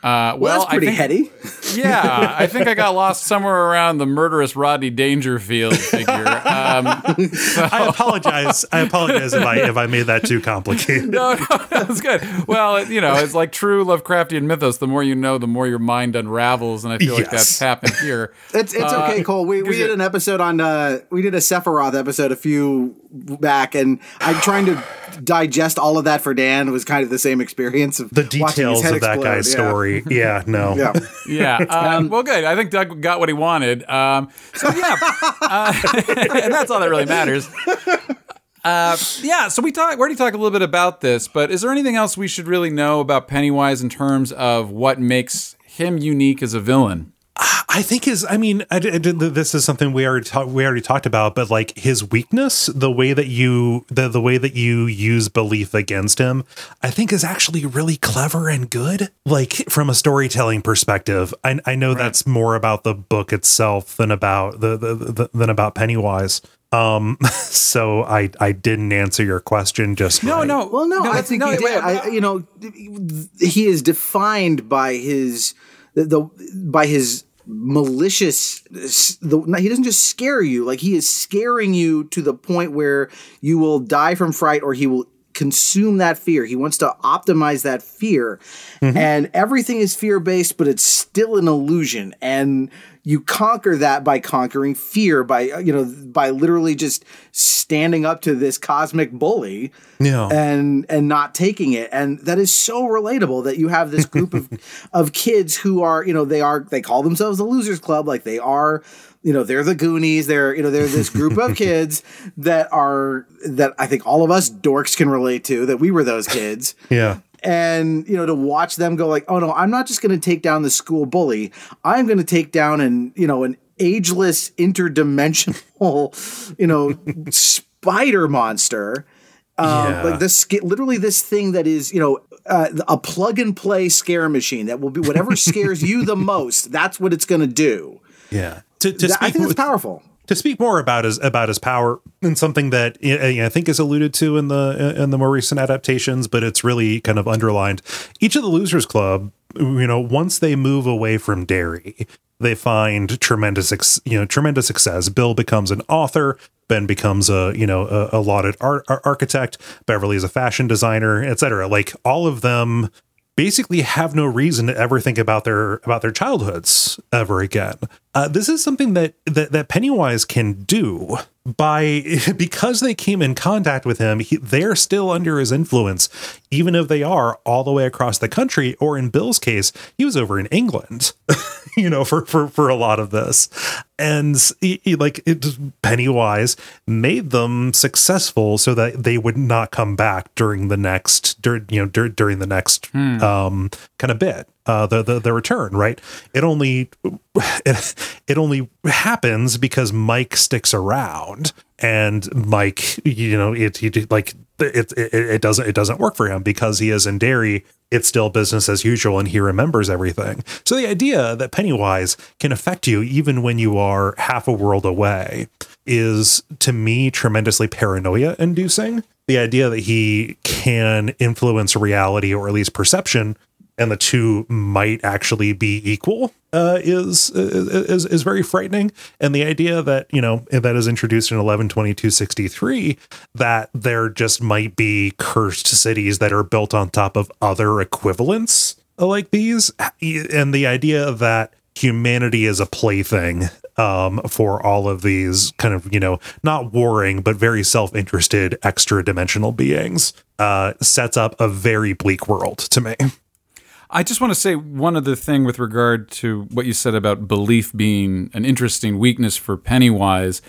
Uh, well, Well, that's pretty I think, heady. [LAUGHS] Yeah, I think I got lost somewhere around the murderous Rodney Dangerfield figure. Um, I apologize. I apologize if I if I made that too complicated. [LAUGHS] no, no, that's good. Well, it, you know, it's like true Lovecraftian mythos. The more you know, the more your mind unravels, and I feel like that's happened here. [LAUGHS] It's it's Uh, okay, Kole. We, we 'cause did an episode on uh we did a Sephiroth episode a few back, and I'm trying to digest all of that for Dan. Was kind of the same experience of The watching his details head of that explode. guy's Yeah. story. Yeah, no. [LAUGHS] Yeah. Yeah. [LAUGHS] Um, well, good. I think Doug got what he wanted. Um, so yeah, [LAUGHS] uh, and that's all that really matters. Uh, yeah. So we talked. We already talked a little bit about this, but is there anything else we should really know about Pennywise in terms of what makes him unique as a villain? I think his. I mean, I, I this is something we already talked. We already talked about, but like his weakness, the way that you the the way that you use belief against him, I think is actually really clever and good. Like from a storytelling perspective, I, I know that's more about the book itself than about the, the, the than about Pennywise. Um, [LAUGHS] so I I didn't answer your question just No, right. no. Well, no, I that's- think no, he did. wait, I, you know, he is defined by his the, the by his malicious. The, he doesn't just scare you; like he is scaring you to the point where you will die from fright, or he will consume that fear. He wants to optimize that fear, mm-hmm. and everything is fear based, but it's still an illusion. And you conquer that by conquering fear, by uh, you know, by literally just standing up to this cosmic bully Yeah. and and not taking it and that is so relatable that you have this [LAUGHS] group of of kids who are you know they are they call themselves the losers club like they are you know they're the goonies they're you know they're this group of [LAUGHS] kids that are that i think all of us dorks can relate to that we were those kids Yeah. And you know to watch them go like oh no i'm not just going to take down the school bully i'm going to take down an you know an ageless interdimensional [LAUGHS] you know spider monster um, Yeah. like this literally this thing that is you know uh, a plug and play scare machine that will be whatever scares you the most that's what it's going to do Yeah. To, to That- i think it's powerful to speak more about his about his power and something that I think is alluded to in the in the more recent adaptations, but it's really kind of underlined. Each of the Losers Club, you know, once they move away from Derry, they find tremendous you know tremendous success. Bill becomes an author. Ben becomes a you know a, lauded art, ar- architect. Beverly is a fashion designer, etc. Like all of them basically have no reason to ever think about their about their childhoods ever again. Uh, this is something that, that that Pennywise can do by [LAUGHS] because they came in contact with him, he, they're still under his influence, even if they are all the way across the country. Or in Bill's case, he was over in England, [LAUGHS] you know, for for for a lot of this, and he, he, like it, Pennywise made them successful so that they would not come back during the next, dur- you know, dur- during the next um, kind of bit uh, the, the the return, right? It only it, it only happens because Mike sticks around, and Mike, you know, it, it like it, it it doesn't it doesn't work for him because he is in Derry. It's still business as usual, and he remembers everything. So the idea that Pennywise can affect you even when you are half a world away is, to me, tremendously paranoia inducing. The idea that he can influence reality or at least perception and the two might actually be equal uh, is, is is very frightening. And the idea that you know that is introduced in eleven twenty two sixty three that there just might be cursed cities that are built on top of other equivalents like these, and the idea that humanity is a plaything um, for all of these kind of you know not warring but very self-interested extra dimensional beings uh, sets up a very bleak world to me. I just want to say one other thing with regard to what you said about belief being an interesting weakness for Pennywise.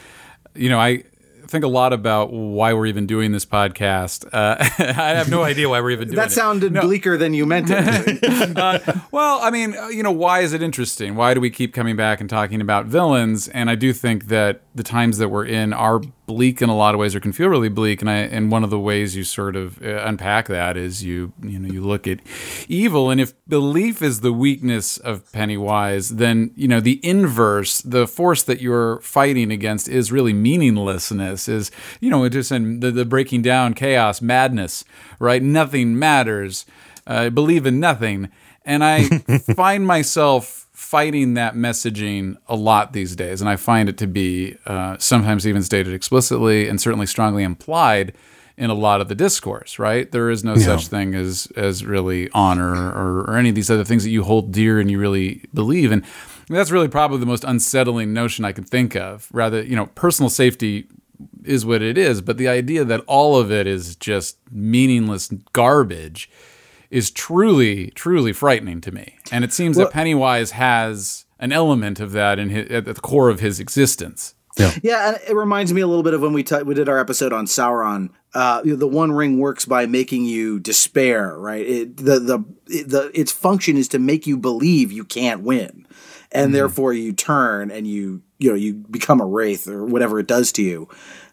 You know, I think a lot about why we're even doing this podcast. Uh, [LAUGHS] I have no idea why we're even doing it. That sounded No. bleaker than you meant it. [LAUGHS] Uh, well, I mean, uh, you know, why is it interesting? Why do we keep coming back and talking about villains? And I do think that the times that we're in are bleak in a lot of ways, or can feel really bleak. And I, and one of the ways you sort of uh, unpack that is you, you know, you look at evil, and if belief is the weakness of Pennywise, then you know the inverse, the force that you're fighting against, is really meaninglessness. Is you know, it just in the, the breaking down, chaos, madness, right? Nothing matters. Uh, believe in nothing. And I [LAUGHS] find myself fighting that messaging a lot these days. And I find it to be uh, sometimes even stated explicitly and certainly strongly implied in a lot of the discourse, right? There is no such thing as as really honor or, or any of these other things that you hold dear and you really believe. And that's really probably the most unsettling notion I can think of. Rather, you know, personal safety is what it is, but the idea that all of it is just meaningless garbage is truly, truly frightening to me. And it seems that Pennywise has an element of that in his, at the core of his existence. Yeah, and it reminds me a little bit of when we t- we did our episode on Sauron. Uh, you know, the One Ring works by making you despair, right? It, the the it, the its function is to make you believe you can't win, and therefore you turn and you you know you become a wraith or whatever it does to you,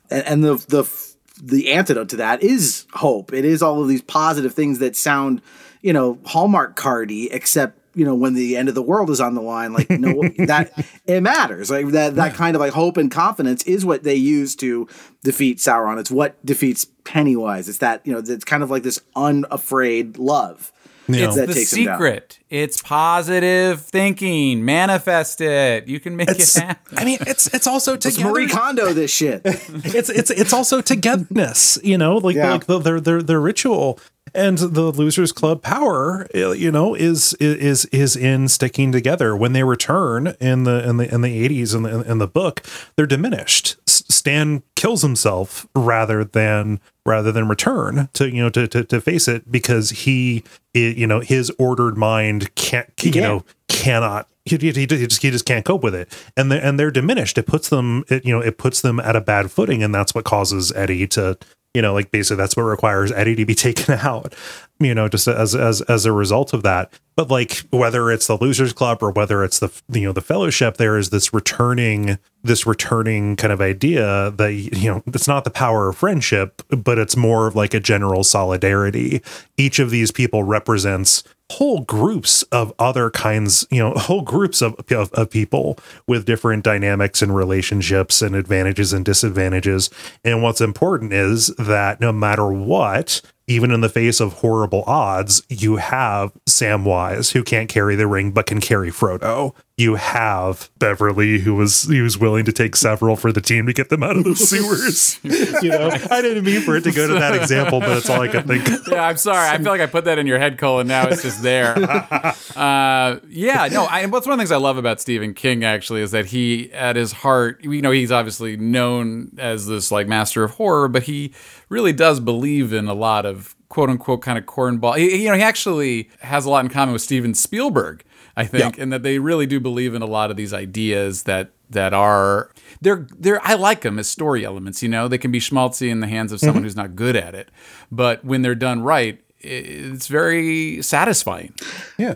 and, and the the f- the antidote to that is hope. It is all of these positive things that sound you know Hallmark cardy, except you know when the end of the world is on the line like no [LAUGHS] that it matters. Like that that kind of like hope and confidence is what they use to defeat sauron. It's what defeats pennywise. It's that you know it's kind of like this unafraid love Yeah. that the takes him down. secret. It's positive thinking. Manifest it. You can make It's, it happen. I mean, it's it's also it's together. marie kondo this shit [LAUGHS] it's it's it's also togetherness, you know, like Yeah. like the, their their their ritual and the losers club power, uh, you know, is is is in sticking together. When they return in the in the in the eighties in the in the book, they're diminished. Stan kills himself rather than rather than return to you know to to, to face it because he you know his ordered mind can't you can't. know cannot he, he, he just he just can't cope with it and they and they're diminished it puts them it, you know it puts them at a bad footing and that's what causes eddie to you know like basically that's what requires eddie to be [LAUGHS] taken out you know just as as as a result of that. But like whether it's the losers club or whether it's the you know the fellowship there is this returning this returning kind of idea that you know it's not the power of friendship but it's more of like a general solidarity. Each of these people represents whole groups of other kinds, you know, whole groups of, of, of people with different dynamics and relationships and advantages and disadvantages. And what's important is that no matter what, even in the face of horrible odds, you have Samwise who can't carry the ring but can carry Frodo. You have Beverly who was he was willing to take several for the team to get them out of the sewers. [LAUGHS] you know, I didn't mean for it to go to that example, but it's all I could think. of. yeah, I'm sorry. I feel like I put that in your head, Kole, and now it's just there. [LAUGHS] uh, yeah, no. I, what's one of the things I love about Stephen King actually is that he, at his heart, you know, he's obviously known as this like master of horror, but he really does believe in a lot of quote unquote kind of cornball. He, you know, he actually has a lot in common with Steven Spielberg, I think, in that they really do believe in a lot of these ideas that that are they're they're I like them as story elements. You know, they can be schmaltzy in the hands of someone mm-hmm. who's not good at it, but when they're done right, it's very satisfying. Yeah,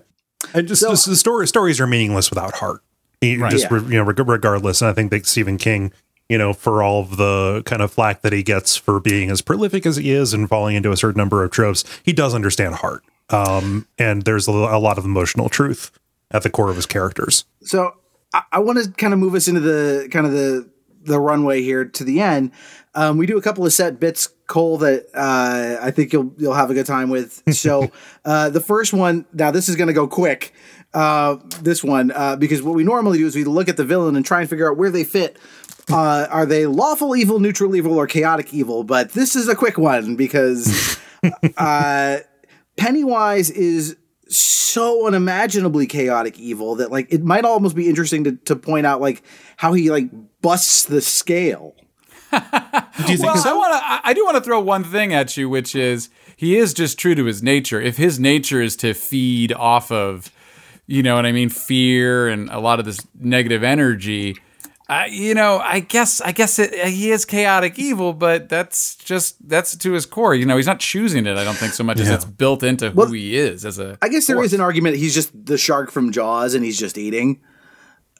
and just, just the story stories are meaningless without heart. You- Just Yeah. you know, regardless. And I think that Stephen King, you know, for all of the kind of flack that he gets for being as prolific as he is and falling into a certain number of tropes, he does understand heart. Um, and there's a, a lot of emotional truth at the core of his characters. So I, I want to kind of move us into the kind of the the runway here to the end. Um, we do a couple of set bits, Kole, that uh, I think you'll you'll have a good time with. [LAUGHS] So uh, the first one, now this is going to go quick. Uh, this one uh, because what we normally do is we look at the villain and try and figure out where they fit. Uh, are they lawful evil, neutral evil, or chaotic evil? But this is a quick one because [LAUGHS] uh, Pennywise is so unimaginably chaotic evil that like it might almost be interesting to, to point out like how he like busts the scale. [LAUGHS] Do you think Well, I want to. I- I do want to throw one thing at you, which is he is just true to his nature. If his nature is to feed off of, you know what I mean, fear and a lot of this negative energy. Uh, you know, I guess I guess it, he is chaotic evil, but that's just that's to his core. You know, he's not choosing it. I don't think so much as it's built into who he is as a. I guess there is an argument he's just the shark from Jaws and he's just eating,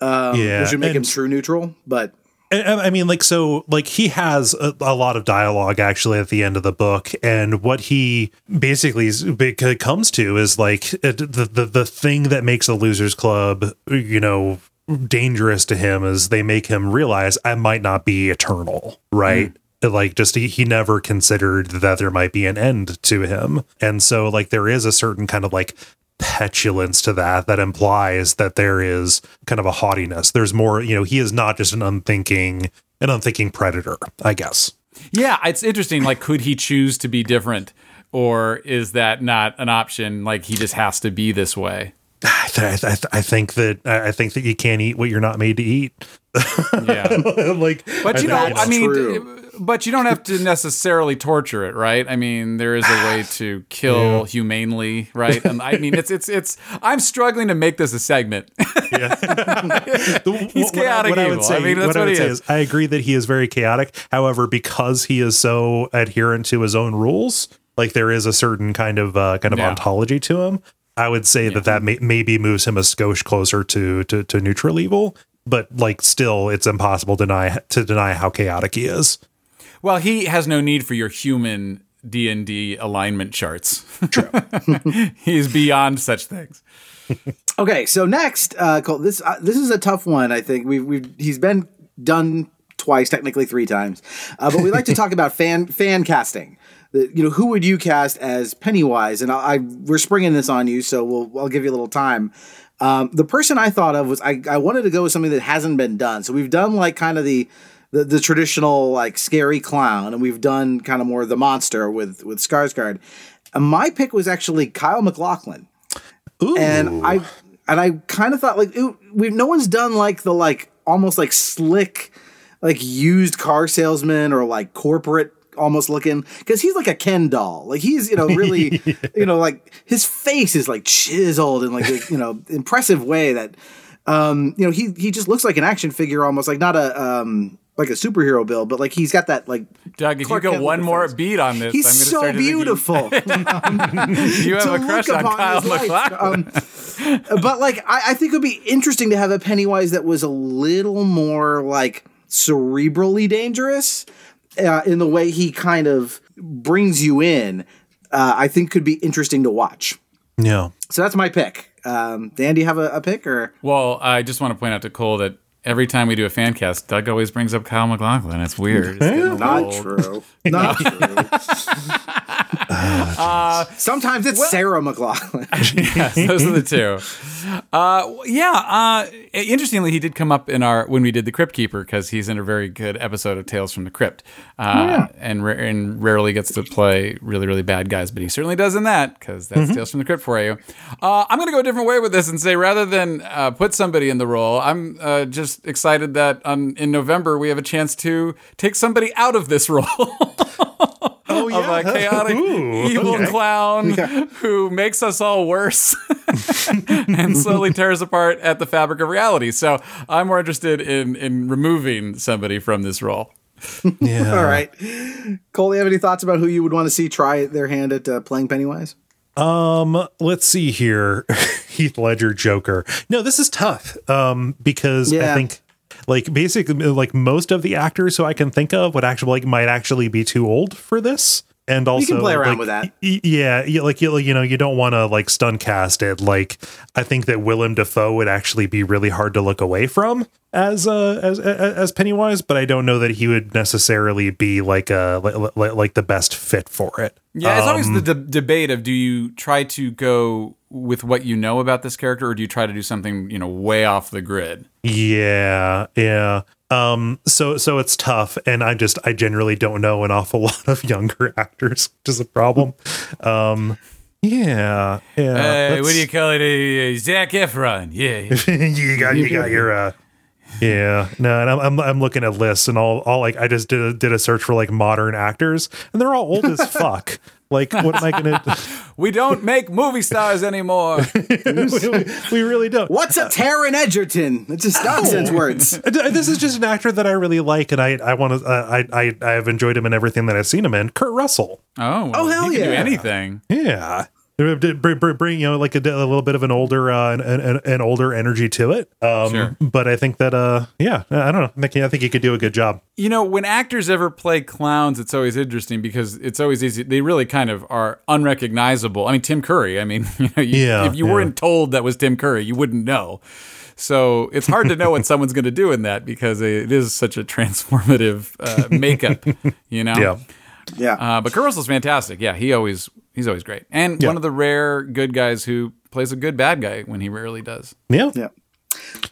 yeah, which would make him true neutral. But I I mean, like, so, like, he has a, a lot of dialogue actually at the end of the book, and what he basically comes to is like the, the the thing that makes a losers club, you know, dangerous to him is they make him realize I might not be eternal, right? Mm. Like, just he, he never considered that there might be an end to him, and so like there is a certain kind of like petulance to that that implies that there is kind of a haughtiness. There's more, you know, he is not just an unthinking an unthinking predator, I guess. Yeah, it's interesting. Like, could he choose to be different, or is that not an option? Like, he just has to be this way. I, th- I, th- I think that I think that you can't eat what you're not made to eat. Yeah. [LAUGHS] like, But you know, That's I mean, true. but you don't have to necessarily torture it, right? I mean, there is a way [SIGHS] to kill humanely, right? And I mean, it's it's it's. I'm struggling to make this a segment. [LAUGHS] [LAUGHS] The- He's what- what I- chaotic what I would say, I mean, that's what I would he say is. I agree that he is very chaotic. However, because he is so adherent to his own rules, like there is a certain kind of uh, kind of Yeah. ontology to him. I would say that that may, maybe moves him a skosh closer to, to to neutral evil, but like still, it's impossible to deny to deny how chaotic he is. Well, he has no need for your human D and D alignment charts. True. [LAUGHS] He's beyond such things. okay, so next, uh, Kole, this uh, this is a tough one. I think we've we've he's been done twice, technically three times, uh, but we like to talk [LAUGHS] about fan fan casting. You know, who would you cast as Pennywise? And I, I we're springing this on you, so we'll I'll give you a little time. Um, the person I thought of was I, I wanted to go with something that hasn't been done. So we've done like kind of the the, the traditional like scary clown, and we've done kind of more the monster with with Skarsgård. And my pick was actually Kyle MacLachlan Ooh. and I and I kind of thought like it, we no one's done like the like almost like slick like used car salesman or like corporate almost looking because he's like a Ken doll like he's you know really [LAUGHS] you know like his face is like chiseled in like a you know impressive way that um you know he he just looks like an action figure almost like not a um like a superhero build but like he's got that like Doug, if Clark you go Kent one more face. beat on this, he's I'm gonna so start to think you- beautiful [LAUGHS] You, have a crush look on upon Kyle his life. MacLachlan. Um, but like, I, I think it would be interesting to have a Pennywise that was a little more like cerebrally dangerous uh, in the way he kind of brings you in. Uh, I think could be interesting to watch. yeah. So that's my pick. Um, Dan, do you have a, a pick or? Well, I just want to point out to Kole that every time we do a fan cast, Doug always brings up Kyle MacLachlan. It's weird. It's getting a little Not old. true. Not [LAUGHS] true. Sometimes it's Sarah McLachlan. yes, those are the two. Uh, yeah. Uh, interestingly, he did come up in our when we did the Crypt Keeper because he's in a very good episode of Tales from the Crypt, uh, and ra- and rarely gets to play really really bad guys, but he certainly does in that because that's Tales from the Crypt for you. Uh, I'm gonna go a different way with this and say rather than uh, put somebody in the role, I'm uh, just excited that on, in November we have a chance to take somebody out of this [LAUGHS] role. Oh of a chaotic Ooh, evil okay. clown who makes us all worse [LAUGHS] and slowly tears apart at the fabric of reality. So I'm more interested in in removing somebody from this role. [LAUGHS] Yeah. All right. Kole, you have any thoughts about who you would want to see try their hand at uh, playing Pennywise? Um, let's see here. [LAUGHS] Heath Ledger Joker. No, this is tough. Um, because Yeah. I think like basically like most of the actors who I can think of would actually like might actually be too old for this. And also, you can play around like, with that. Yeah, yeah, like you, you know, you don't want to like stun cast it. Like, I think that Willem Dafoe would actually be really hard to look away from as uh as as, as Pennywise, but I don't know that he would necessarily be like a like, like, like the best fit for it. Yeah, it's always the de- debate of do you try to go with what you know about this character or do you try to do something, you know, way off the grid? Yeah, yeah. Um, so so it's tough, and I just I generally don't know an awful [LAUGHS] lot of younger actors, which is a problem. Um, yeah, yeah. Hey, what do you call it? Uh, Zac Efron. Yeah. [LAUGHS] you got you got your uh yeah no and I'm, I'm i'm looking at lists and all all like i just did a, did a search for like modern actors and they're all old as fuck like what am i gonna [LAUGHS] [LAUGHS] we don't make movie stars anymore. we, [LAUGHS] we really don't What's a Taron Egerton? It's just nonsense words. this is just an actor that i really like and i i want to uh, i i i've enjoyed him in everything that i've seen him in kurt russell Oh, well, Oh, hell he can do yeah. anything. yeah Bring, bring, bring you know like a, a little bit of an older uh, an, an, an older energy to it um Sure. but i think that uh yeah i don't know i think, I think he could do a good job You know, when actors ever play clowns, it's always interesting because it's always easy. They really kind of are unrecognizable. I mean, Tim Curry. I mean, [LAUGHS] you know, you, Yeah, if you yeah. weren't told that was Tim Curry, you wouldn't know. So it's hard to know what [LAUGHS] someone's going to do in that because it is such a transformative uh, makeup. You know. yeah Yeah. Uh, but Kurt Russell's fantastic. Yeah, he always he's always great, and Yeah. one of the rare good guys who plays a good bad guy when he rarely does. yeah yeah.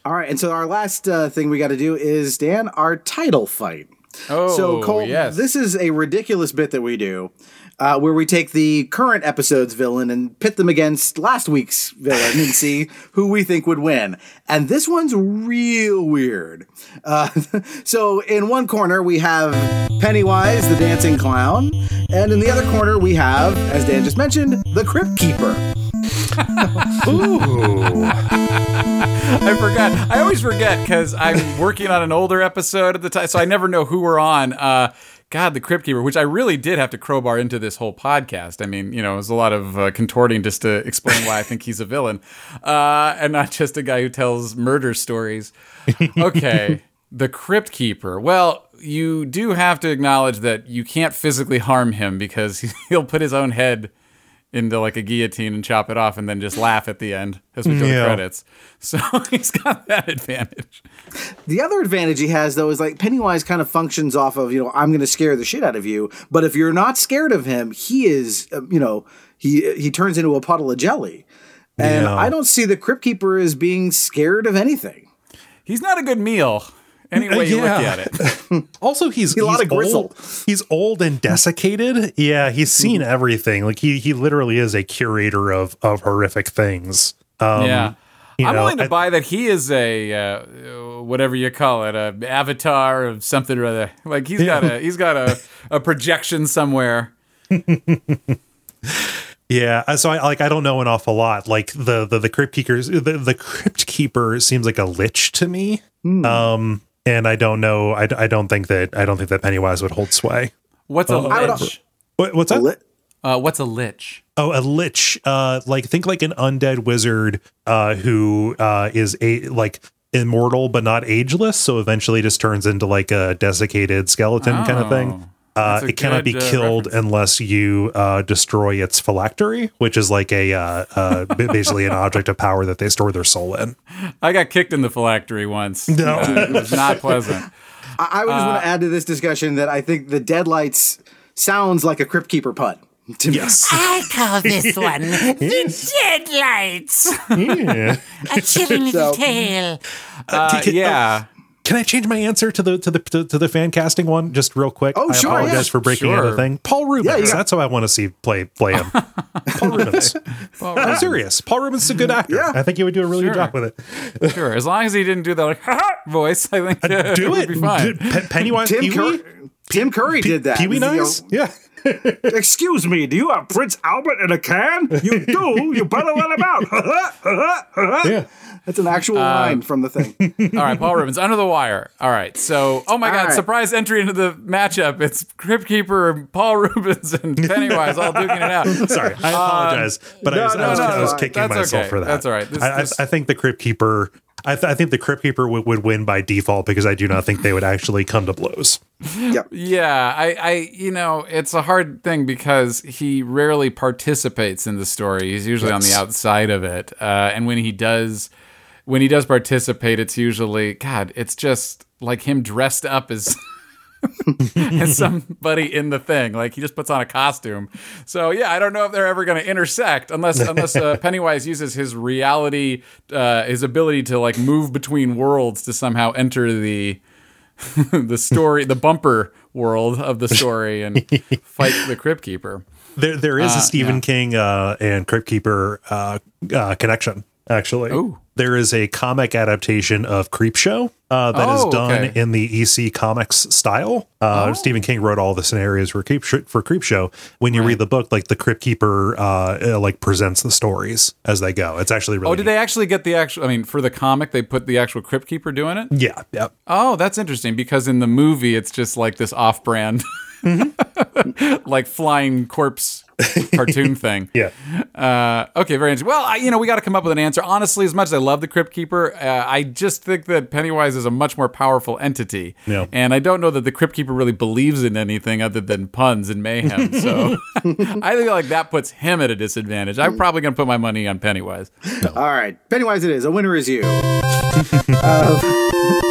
All right. And so our last uh, thing we got to do is, Dan, our title fight. Oh, So, Kole, yes. this is a ridiculous bit that we do uh, where we take the current episode's villain and pit them against last week's villain and see [LAUGHS] who we think would win. And this one's real weird. Uh, [LAUGHS] so, in one corner, we have Pennywise, the dancing clown. And in the other corner, we have, as Dan just mentioned, the Crypt Keeper. [LAUGHS] Ooh. I forgot. I always forget because I'm working on an older episode at the time, so I never know who we're on. Uh, God, the Crypt Keeper, which I really did have to crowbar into this whole podcast. I mean, you know, it was a lot of uh, contorting just to explain why I think he's a villain, [LAUGHS] uh, and not just a guy who tells murder stories. Okay, [LAUGHS] the Crypt Keeper. Well, you do have to acknowledge that you can't physically harm him because [LAUGHS] he'll put his own head into like a guillotine and chop it off and then just laugh at the end as we go Yeah. to credits. [LAUGHS] So he's got that advantage. The other advantage he has, though, is like Pennywise kind of functions off of, you know, I'm going to scare the shit out of you. But if you're not scared of him, he is, uh, you know, he he turns into a puddle of jelly. And Yeah. I don't see the Crypt Keeper as being scared of anything. He's not a good meal any way you Yeah. look at it. [LAUGHS] Also, he's, a lot he's of gristle. Old, he's old and desiccated. Yeah, he's seen Mm-hmm. everything. Like he he literally is a curator of of horrific things. Um, yeah. you I'm know, willing to I- buy that he is a uh, whatever you call it, a avatar of something or other. Like he's got a he's got a, a projection somewhere. [LAUGHS] Yeah, uh, so I like I don't know an awful lot. Like the the the crypt keepers, the, the crypt keeper seems like a lich to me. Hmm. Um, and I don't know. I, I don't think that I don't think that Pennywise would hold sway. What's a would- lich? What, what's that? Li- Uh, what's a lich? Oh, a lich. Uh, like think like an undead wizard, uh, who uh is a like immortal but not ageless. So eventually just turns into like a desiccated skeleton kind of Oh, thing. Uh, that's a it cannot be good, uh, killed unless you uh, destroy its phylactery, which is like a uh, uh, basically an object of power that they store their soul in. [LAUGHS] I got kicked in the phylactery once. No. Uh, it was not pleasant. [LAUGHS] I, I would just Uh, want to add to this discussion that I think the Deadlights sounds like a Crypt Keeper putt. Yes. Me. I call this [LAUGHS] one the Deadlights. yeah. A chilling little So- tale. Uh, Can- yeah. Can I change my answer to the to the to, to the fan casting one just real quick? Oh, I sure, apologize yeah. for breaking Sure. out a thing. Paul Reubens. you got- that's who I want to see play play him. [LAUGHS] Paul Reubens. [LAUGHS] I'm serious. Paul Reubens is a good actor. Yeah. I think he would do a really Sure. good job with it. [LAUGHS] Sure. As long as he didn't do that like voice, I think uh, Do would it. be fine. Pe- Pennywise Tim, Pee-wee? Cur- Tim Curry did that. Pee Wee You know, Nice? Yeah. [LAUGHS] Excuse me, do you have Prince Albert in a can? You [LAUGHS] do. You better let him out. Yeah. That's an actual uh, line from the thing. [LAUGHS] All right, Paul Reubens, under the wire. All right, so oh my All God, right. surprise entry into the matchup. It's Crypt Keeper, Paul Reubens, and Pennywise all duking it out. Sorry, I apologize, but no, I was, no, I was, no, I was no, kicking myself okay. for that. That's all right. This- I, I- I think the Crypt Keeper. I, th- I think the Crypt Keeper would, would win by default because I do not think they would actually come to blows. Yep. Yeah, I, I, you know, it's a hard thing because he rarely participates in the story. He's usually on the outside of it, uh, and when he does, when he does participate, it's usually God. It's just like him dressed up as. [LAUGHS] [LAUGHS] as somebody in the thing, like he just puts on a costume. So yeah, I don't know if they're ever going to intersect unless unless uh, [LAUGHS] Pennywise uses his reality, uh, his ability to like move between worlds to somehow enter the [LAUGHS] the story, the bumper world of the story, and fight the Crypt Keeper. There, there is a Stephen yeah. King uh, and Crypt Keeper uh, uh, connection. Actually, Ooh. there is a comic adaptation of Creepshow uh, that is Oh, done okay. in the EC Comics style. Uh, Stephen King wrote all the scenarios for Creep for Creepshow. When you read the book, like the Crypt Keeper, uh, like presents the stories as they go. It's actually really. Oh, did they actually get the actual? I mean, for the comic, they put the actual Crypt Keeper doing it. Yeah, yeah. Oh, that's interesting because in the movie, it's just like this off-brand, [LAUGHS] like flying corpse [LAUGHS] cartoon thing. Yeah. Uh, okay, very interesting. Well, I, you know, we got to come up with an answer. Honestly, as much as I love the Crypt Keeper, uh, I just think that Pennywise is a much more powerful entity. Yeah. And I don't know that the Crypt Keeper really believes in anything other than puns and mayhem. [LAUGHS] So [LAUGHS] I think like that puts him at a disadvantage. I'm probably going to put my money on Pennywise. All right, Pennywise, it is. A winner is you. Uh,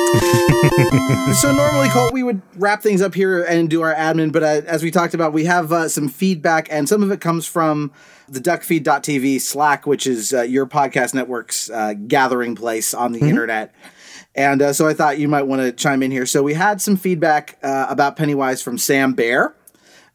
so normally, Kole, we would wrap things up here and do our admin, but uh, as we talked about, we have uh, some feedback, and some of it comes from the duckfeed.tv Slack, which is uh, your podcast network's uh, gathering place on the internet. And uh, so I thought you might want to chime in here. So we had some feedback uh, about Pennywise from Sam Bear,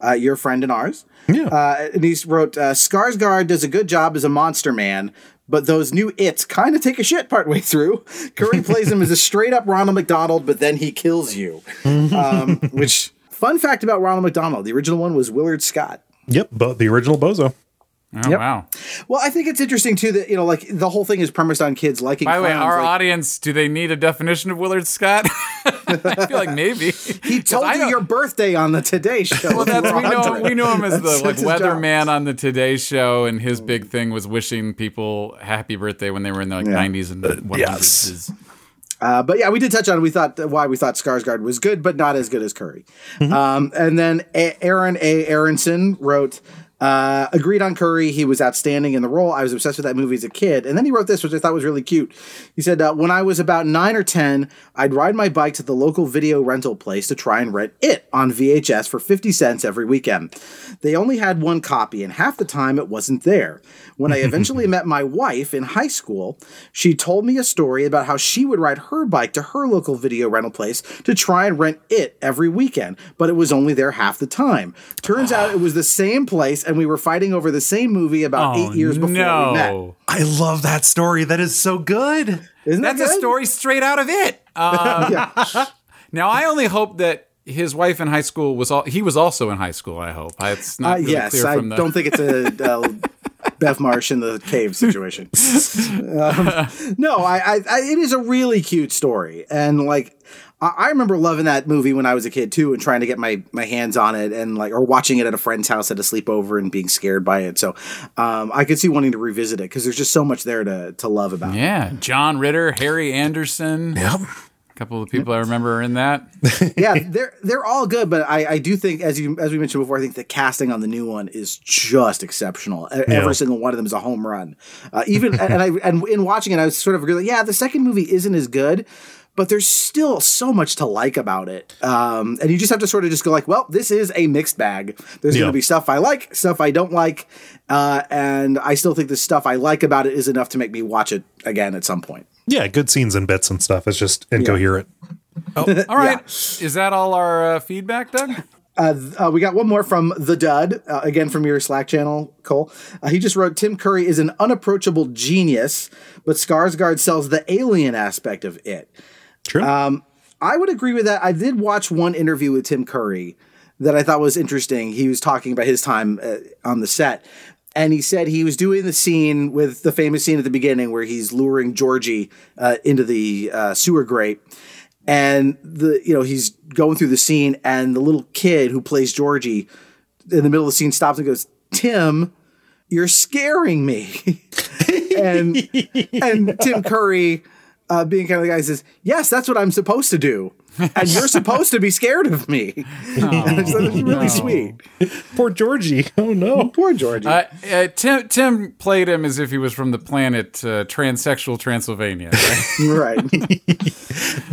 uh, your friend and ours. Yeah. Uh, and he wrote, uh, Skarsgård does a good job as a monster man, but those new its kind of take a shit partway through. [LAUGHS] Curry plays him as a straight up Ronald McDonald, but then he kills you. um, which, fun fact about Ronald McDonald, the original one was Willard Scott. Yep. But the original Bozo. Oh, Yep. wow. Well, I think it's interesting too that, you know, like the whole thing is premised on kids liking By the way, our like- audience, do they need a definition of Willard Scott? [LAUGHS] I feel like maybe. He [LAUGHS] told you your birthday on the Today Show. Well, that's we know we know him as That's- the like that's job. weatherman on the Today Show, and his big thing was wishing people happy birthday when they were in the like Yeah. 90s and 100s. yes. Uh, but yeah, we did touch on. We thought why we thought Skarsgård was good, but not as good as Curry. Mm-hmm. Um, and then A- Aaron A. Aronson wrote. Uh, agreed on Curry. He was outstanding in the role. I was obsessed with that movie as a kid. And then he wrote this, which I thought was really cute. He said, uh, When I was about nine or 10, I'd ride my bike to the local video rental place to try and rent it on VHS for 50 cents every weekend. They only had one copy, and half the time it wasn't there. When I eventually [LAUGHS] met my wife in high school, she told me a story about how she would ride her bike to her local video rental place to try and rent it every weekend, but it was only there half the time. Turns out it was the same place, and we were fighting over the same movie about Oh, eight years before no. we met. I love that story. That is so good. Isn't that That's a story straight out of it. Um, [LAUGHS] [LAUGHS] Now, I only hope that his wife in high school was all he was also in high school. I hope it's Uh, not really yes, clear I from the. don't think it's a [LAUGHS] uh, Bev Marsh in the cave situation. Um, no, I, I, I, it is a really cute story, and like I, I remember loving that movie when I was a kid too, and trying to get my my hands on it, and like or watching it at a friend's house at a sleepover and being scared by it. So um, I could see wanting to revisit it because there's just so much there to to love about. it. yeah, John Ritter, Harry Anderson. Yep. A couple of the people I remember are in that. [LAUGHS] yeah, they're they're all good, but I, I do think as you as we mentioned before, I think the casting on the new one is just exceptional. Every single one of them is a home run. Uh, even [LAUGHS] and I and in watching it, I was sort of agreeing, yeah, the second movie isn't as good, but there's still so much to like about it. Um, and you just have to sort of just go like, well, this is a mixed bag. There's Yeah. going to be stuff I like, stuff I don't like, uh, and I still think the stuff I like about it is enough to make me watch it again at some point. Yeah, good scenes and bits and stuff. It's just incoherent. All [LAUGHS] right. Is that all our uh, feedback, Doug? Uh, we got one more from the Dud, uh, again from your Slack channel, Kole. Uh, he just wrote Tim Curry is an unapproachable genius, but Skarsgård sells the alien aspect of it. True. I would agree with that. I did watch one interview with Tim Curry that I thought was interesting. He was talking about his time uh, on the set. And he said he was doing the scene with the famous scene at the beginning where he's luring Georgie uh, into the uh, sewer grate. And the you know he's going through the scene, and the little kid who plays Georgie in the middle of the scene stops and goes, "Tim, you're scaring me." [LAUGHS] and and [LAUGHS] Tim Curry, uh, being kind of the guy, says, "Yes, that's what I'm supposed to do, and you're [LAUGHS] supposed to be scared of me." And [LAUGHS] so it's really sweet. Poor Georgie. Oh no. [LAUGHS] Poor Georgie. Uh, uh, Tim Tim played him as if he was from the planet uh, transsexual Transylvania. Right? right.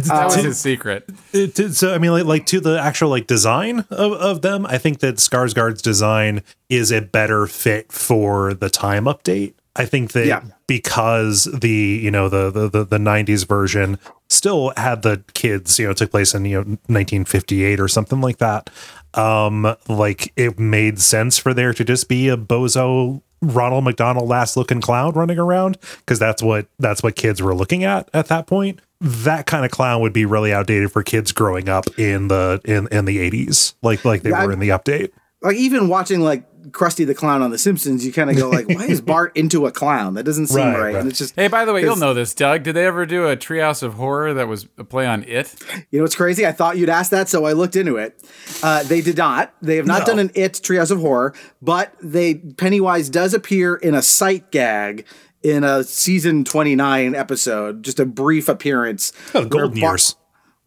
that was his secret. It, it- so I mean, like, like to the actual like design of, of them, I think that Skarsgård's design is a better fit for the time update. I think that Yeah. because the you know the, the the the '90s version still had the kids, you know, took place in you know 1958 or something like that. Um, like it made sense for there to just be a bozo Ronald McDonald last looking clown running around because that's what that's what kids were looking at at that point. That kind of clown would be really outdated for kids growing up in the in in the 80s, like like they Yeah, were in the update. like even watching like Krusty the Clown on The Simpsons, you kind of go like, "Why is Bart [LAUGHS] into a clown? That doesn't seem Right, right." right. And it's just Hey, by the way, you'll know this, Doug. Did they ever do a Treehouse of Horror that was a play on It? You know what's crazy? I thought you'd ask that, so I looked into it. Uh, they did not. They have not No. done an It Treehouse of Horror, but they Pennywise does appear in a sight gag in a season twenty nine episode, just a brief appearance. Oh, golden where Bar- years.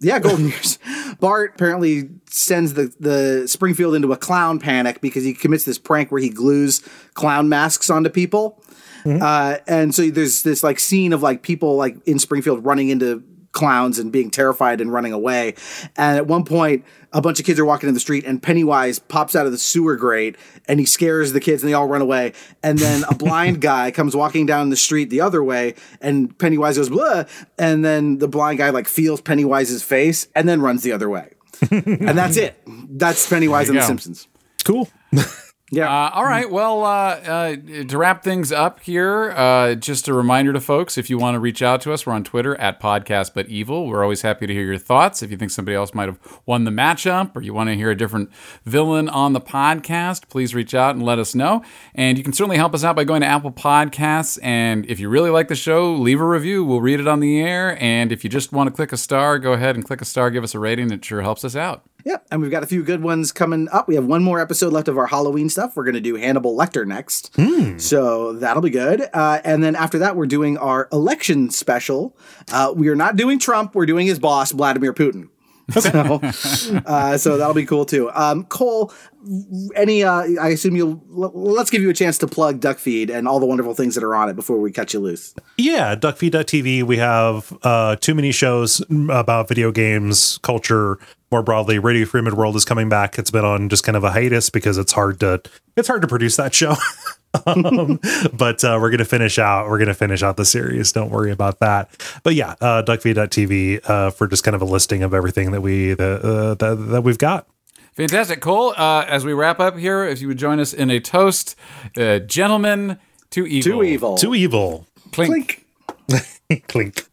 Yeah, golden years. Bart apparently sends the the Springfield into a clown panic because he commits this prank where he glues clown masks onto people. Uh, and so there's this like scene of like people like in Springfield running into clowns and being terrified and running away. And at one point, a bunch of kids are walking in the street, and Pennywise pops out of the sewer grate and he scares the kids, and they all run away. And then a blind [LAUGHS] guy comes walking down the street the other way, and Pennywise goes blah, and then the blind guy like feels Pennywise's face and then runs the other way. [LAUGHS] and that's it. That's Pennywise and you the. Simpsons. Cool. [LAUGHS] Yeah. Uh, all right. Well, uh, uh, to wrap things up here, uh, just a reminder to folks if you want to reach out to us, we're on Twitter at Podcast But Evil. We're always happy to hear your thoughts. If you think somebody else might have won the matchup or you want to hear a different villain on the podcast, please reach out and let us know. And you can certainly help us out by going to Apple Podcasts. And if you really like the show, leave a review. We'll read it on the air. And if you just want to click a star, go ahead and click a star, give us a rating. It sure helps us out. Yeah, and we've got a few good ones coming up. We have one more episode left of our Halloween stuff. We're going to do Hannibal Lecter next, so that'll be good. Uh, and then after that, we're doing our election special. Uh, we are not doing Trump. We're doing his boss, Vladimir Putin. [LAUGHS] So, uh, so that'll be cool too. Um, Kole, any? Uh, I assume you'll. Let's give you a chance to plug Duckfeed and all the wonderful things that are on it before we cut you loose. Yeah, duckfeed.tv. We have uh, too many shows about video games, culture more broadly. Radio Free World is coming back. It's been on just kind of a hiatus because it's hard to it's hard to produce that show. [LAUGHS] um, but uh, we're gonna finish out. We're gonna finish out the series. Don't worry about that. But yeah, uh, duckfeed.tv uh, for just kind of a listing of everything that we that, uh, that that we've got. Fantastic. Kole, uh, as we wrap up here, if you would join us in a toast, uh, gentlemen to evil. To evil. To evil. Clink. Clink. [LAUGHS] Clink.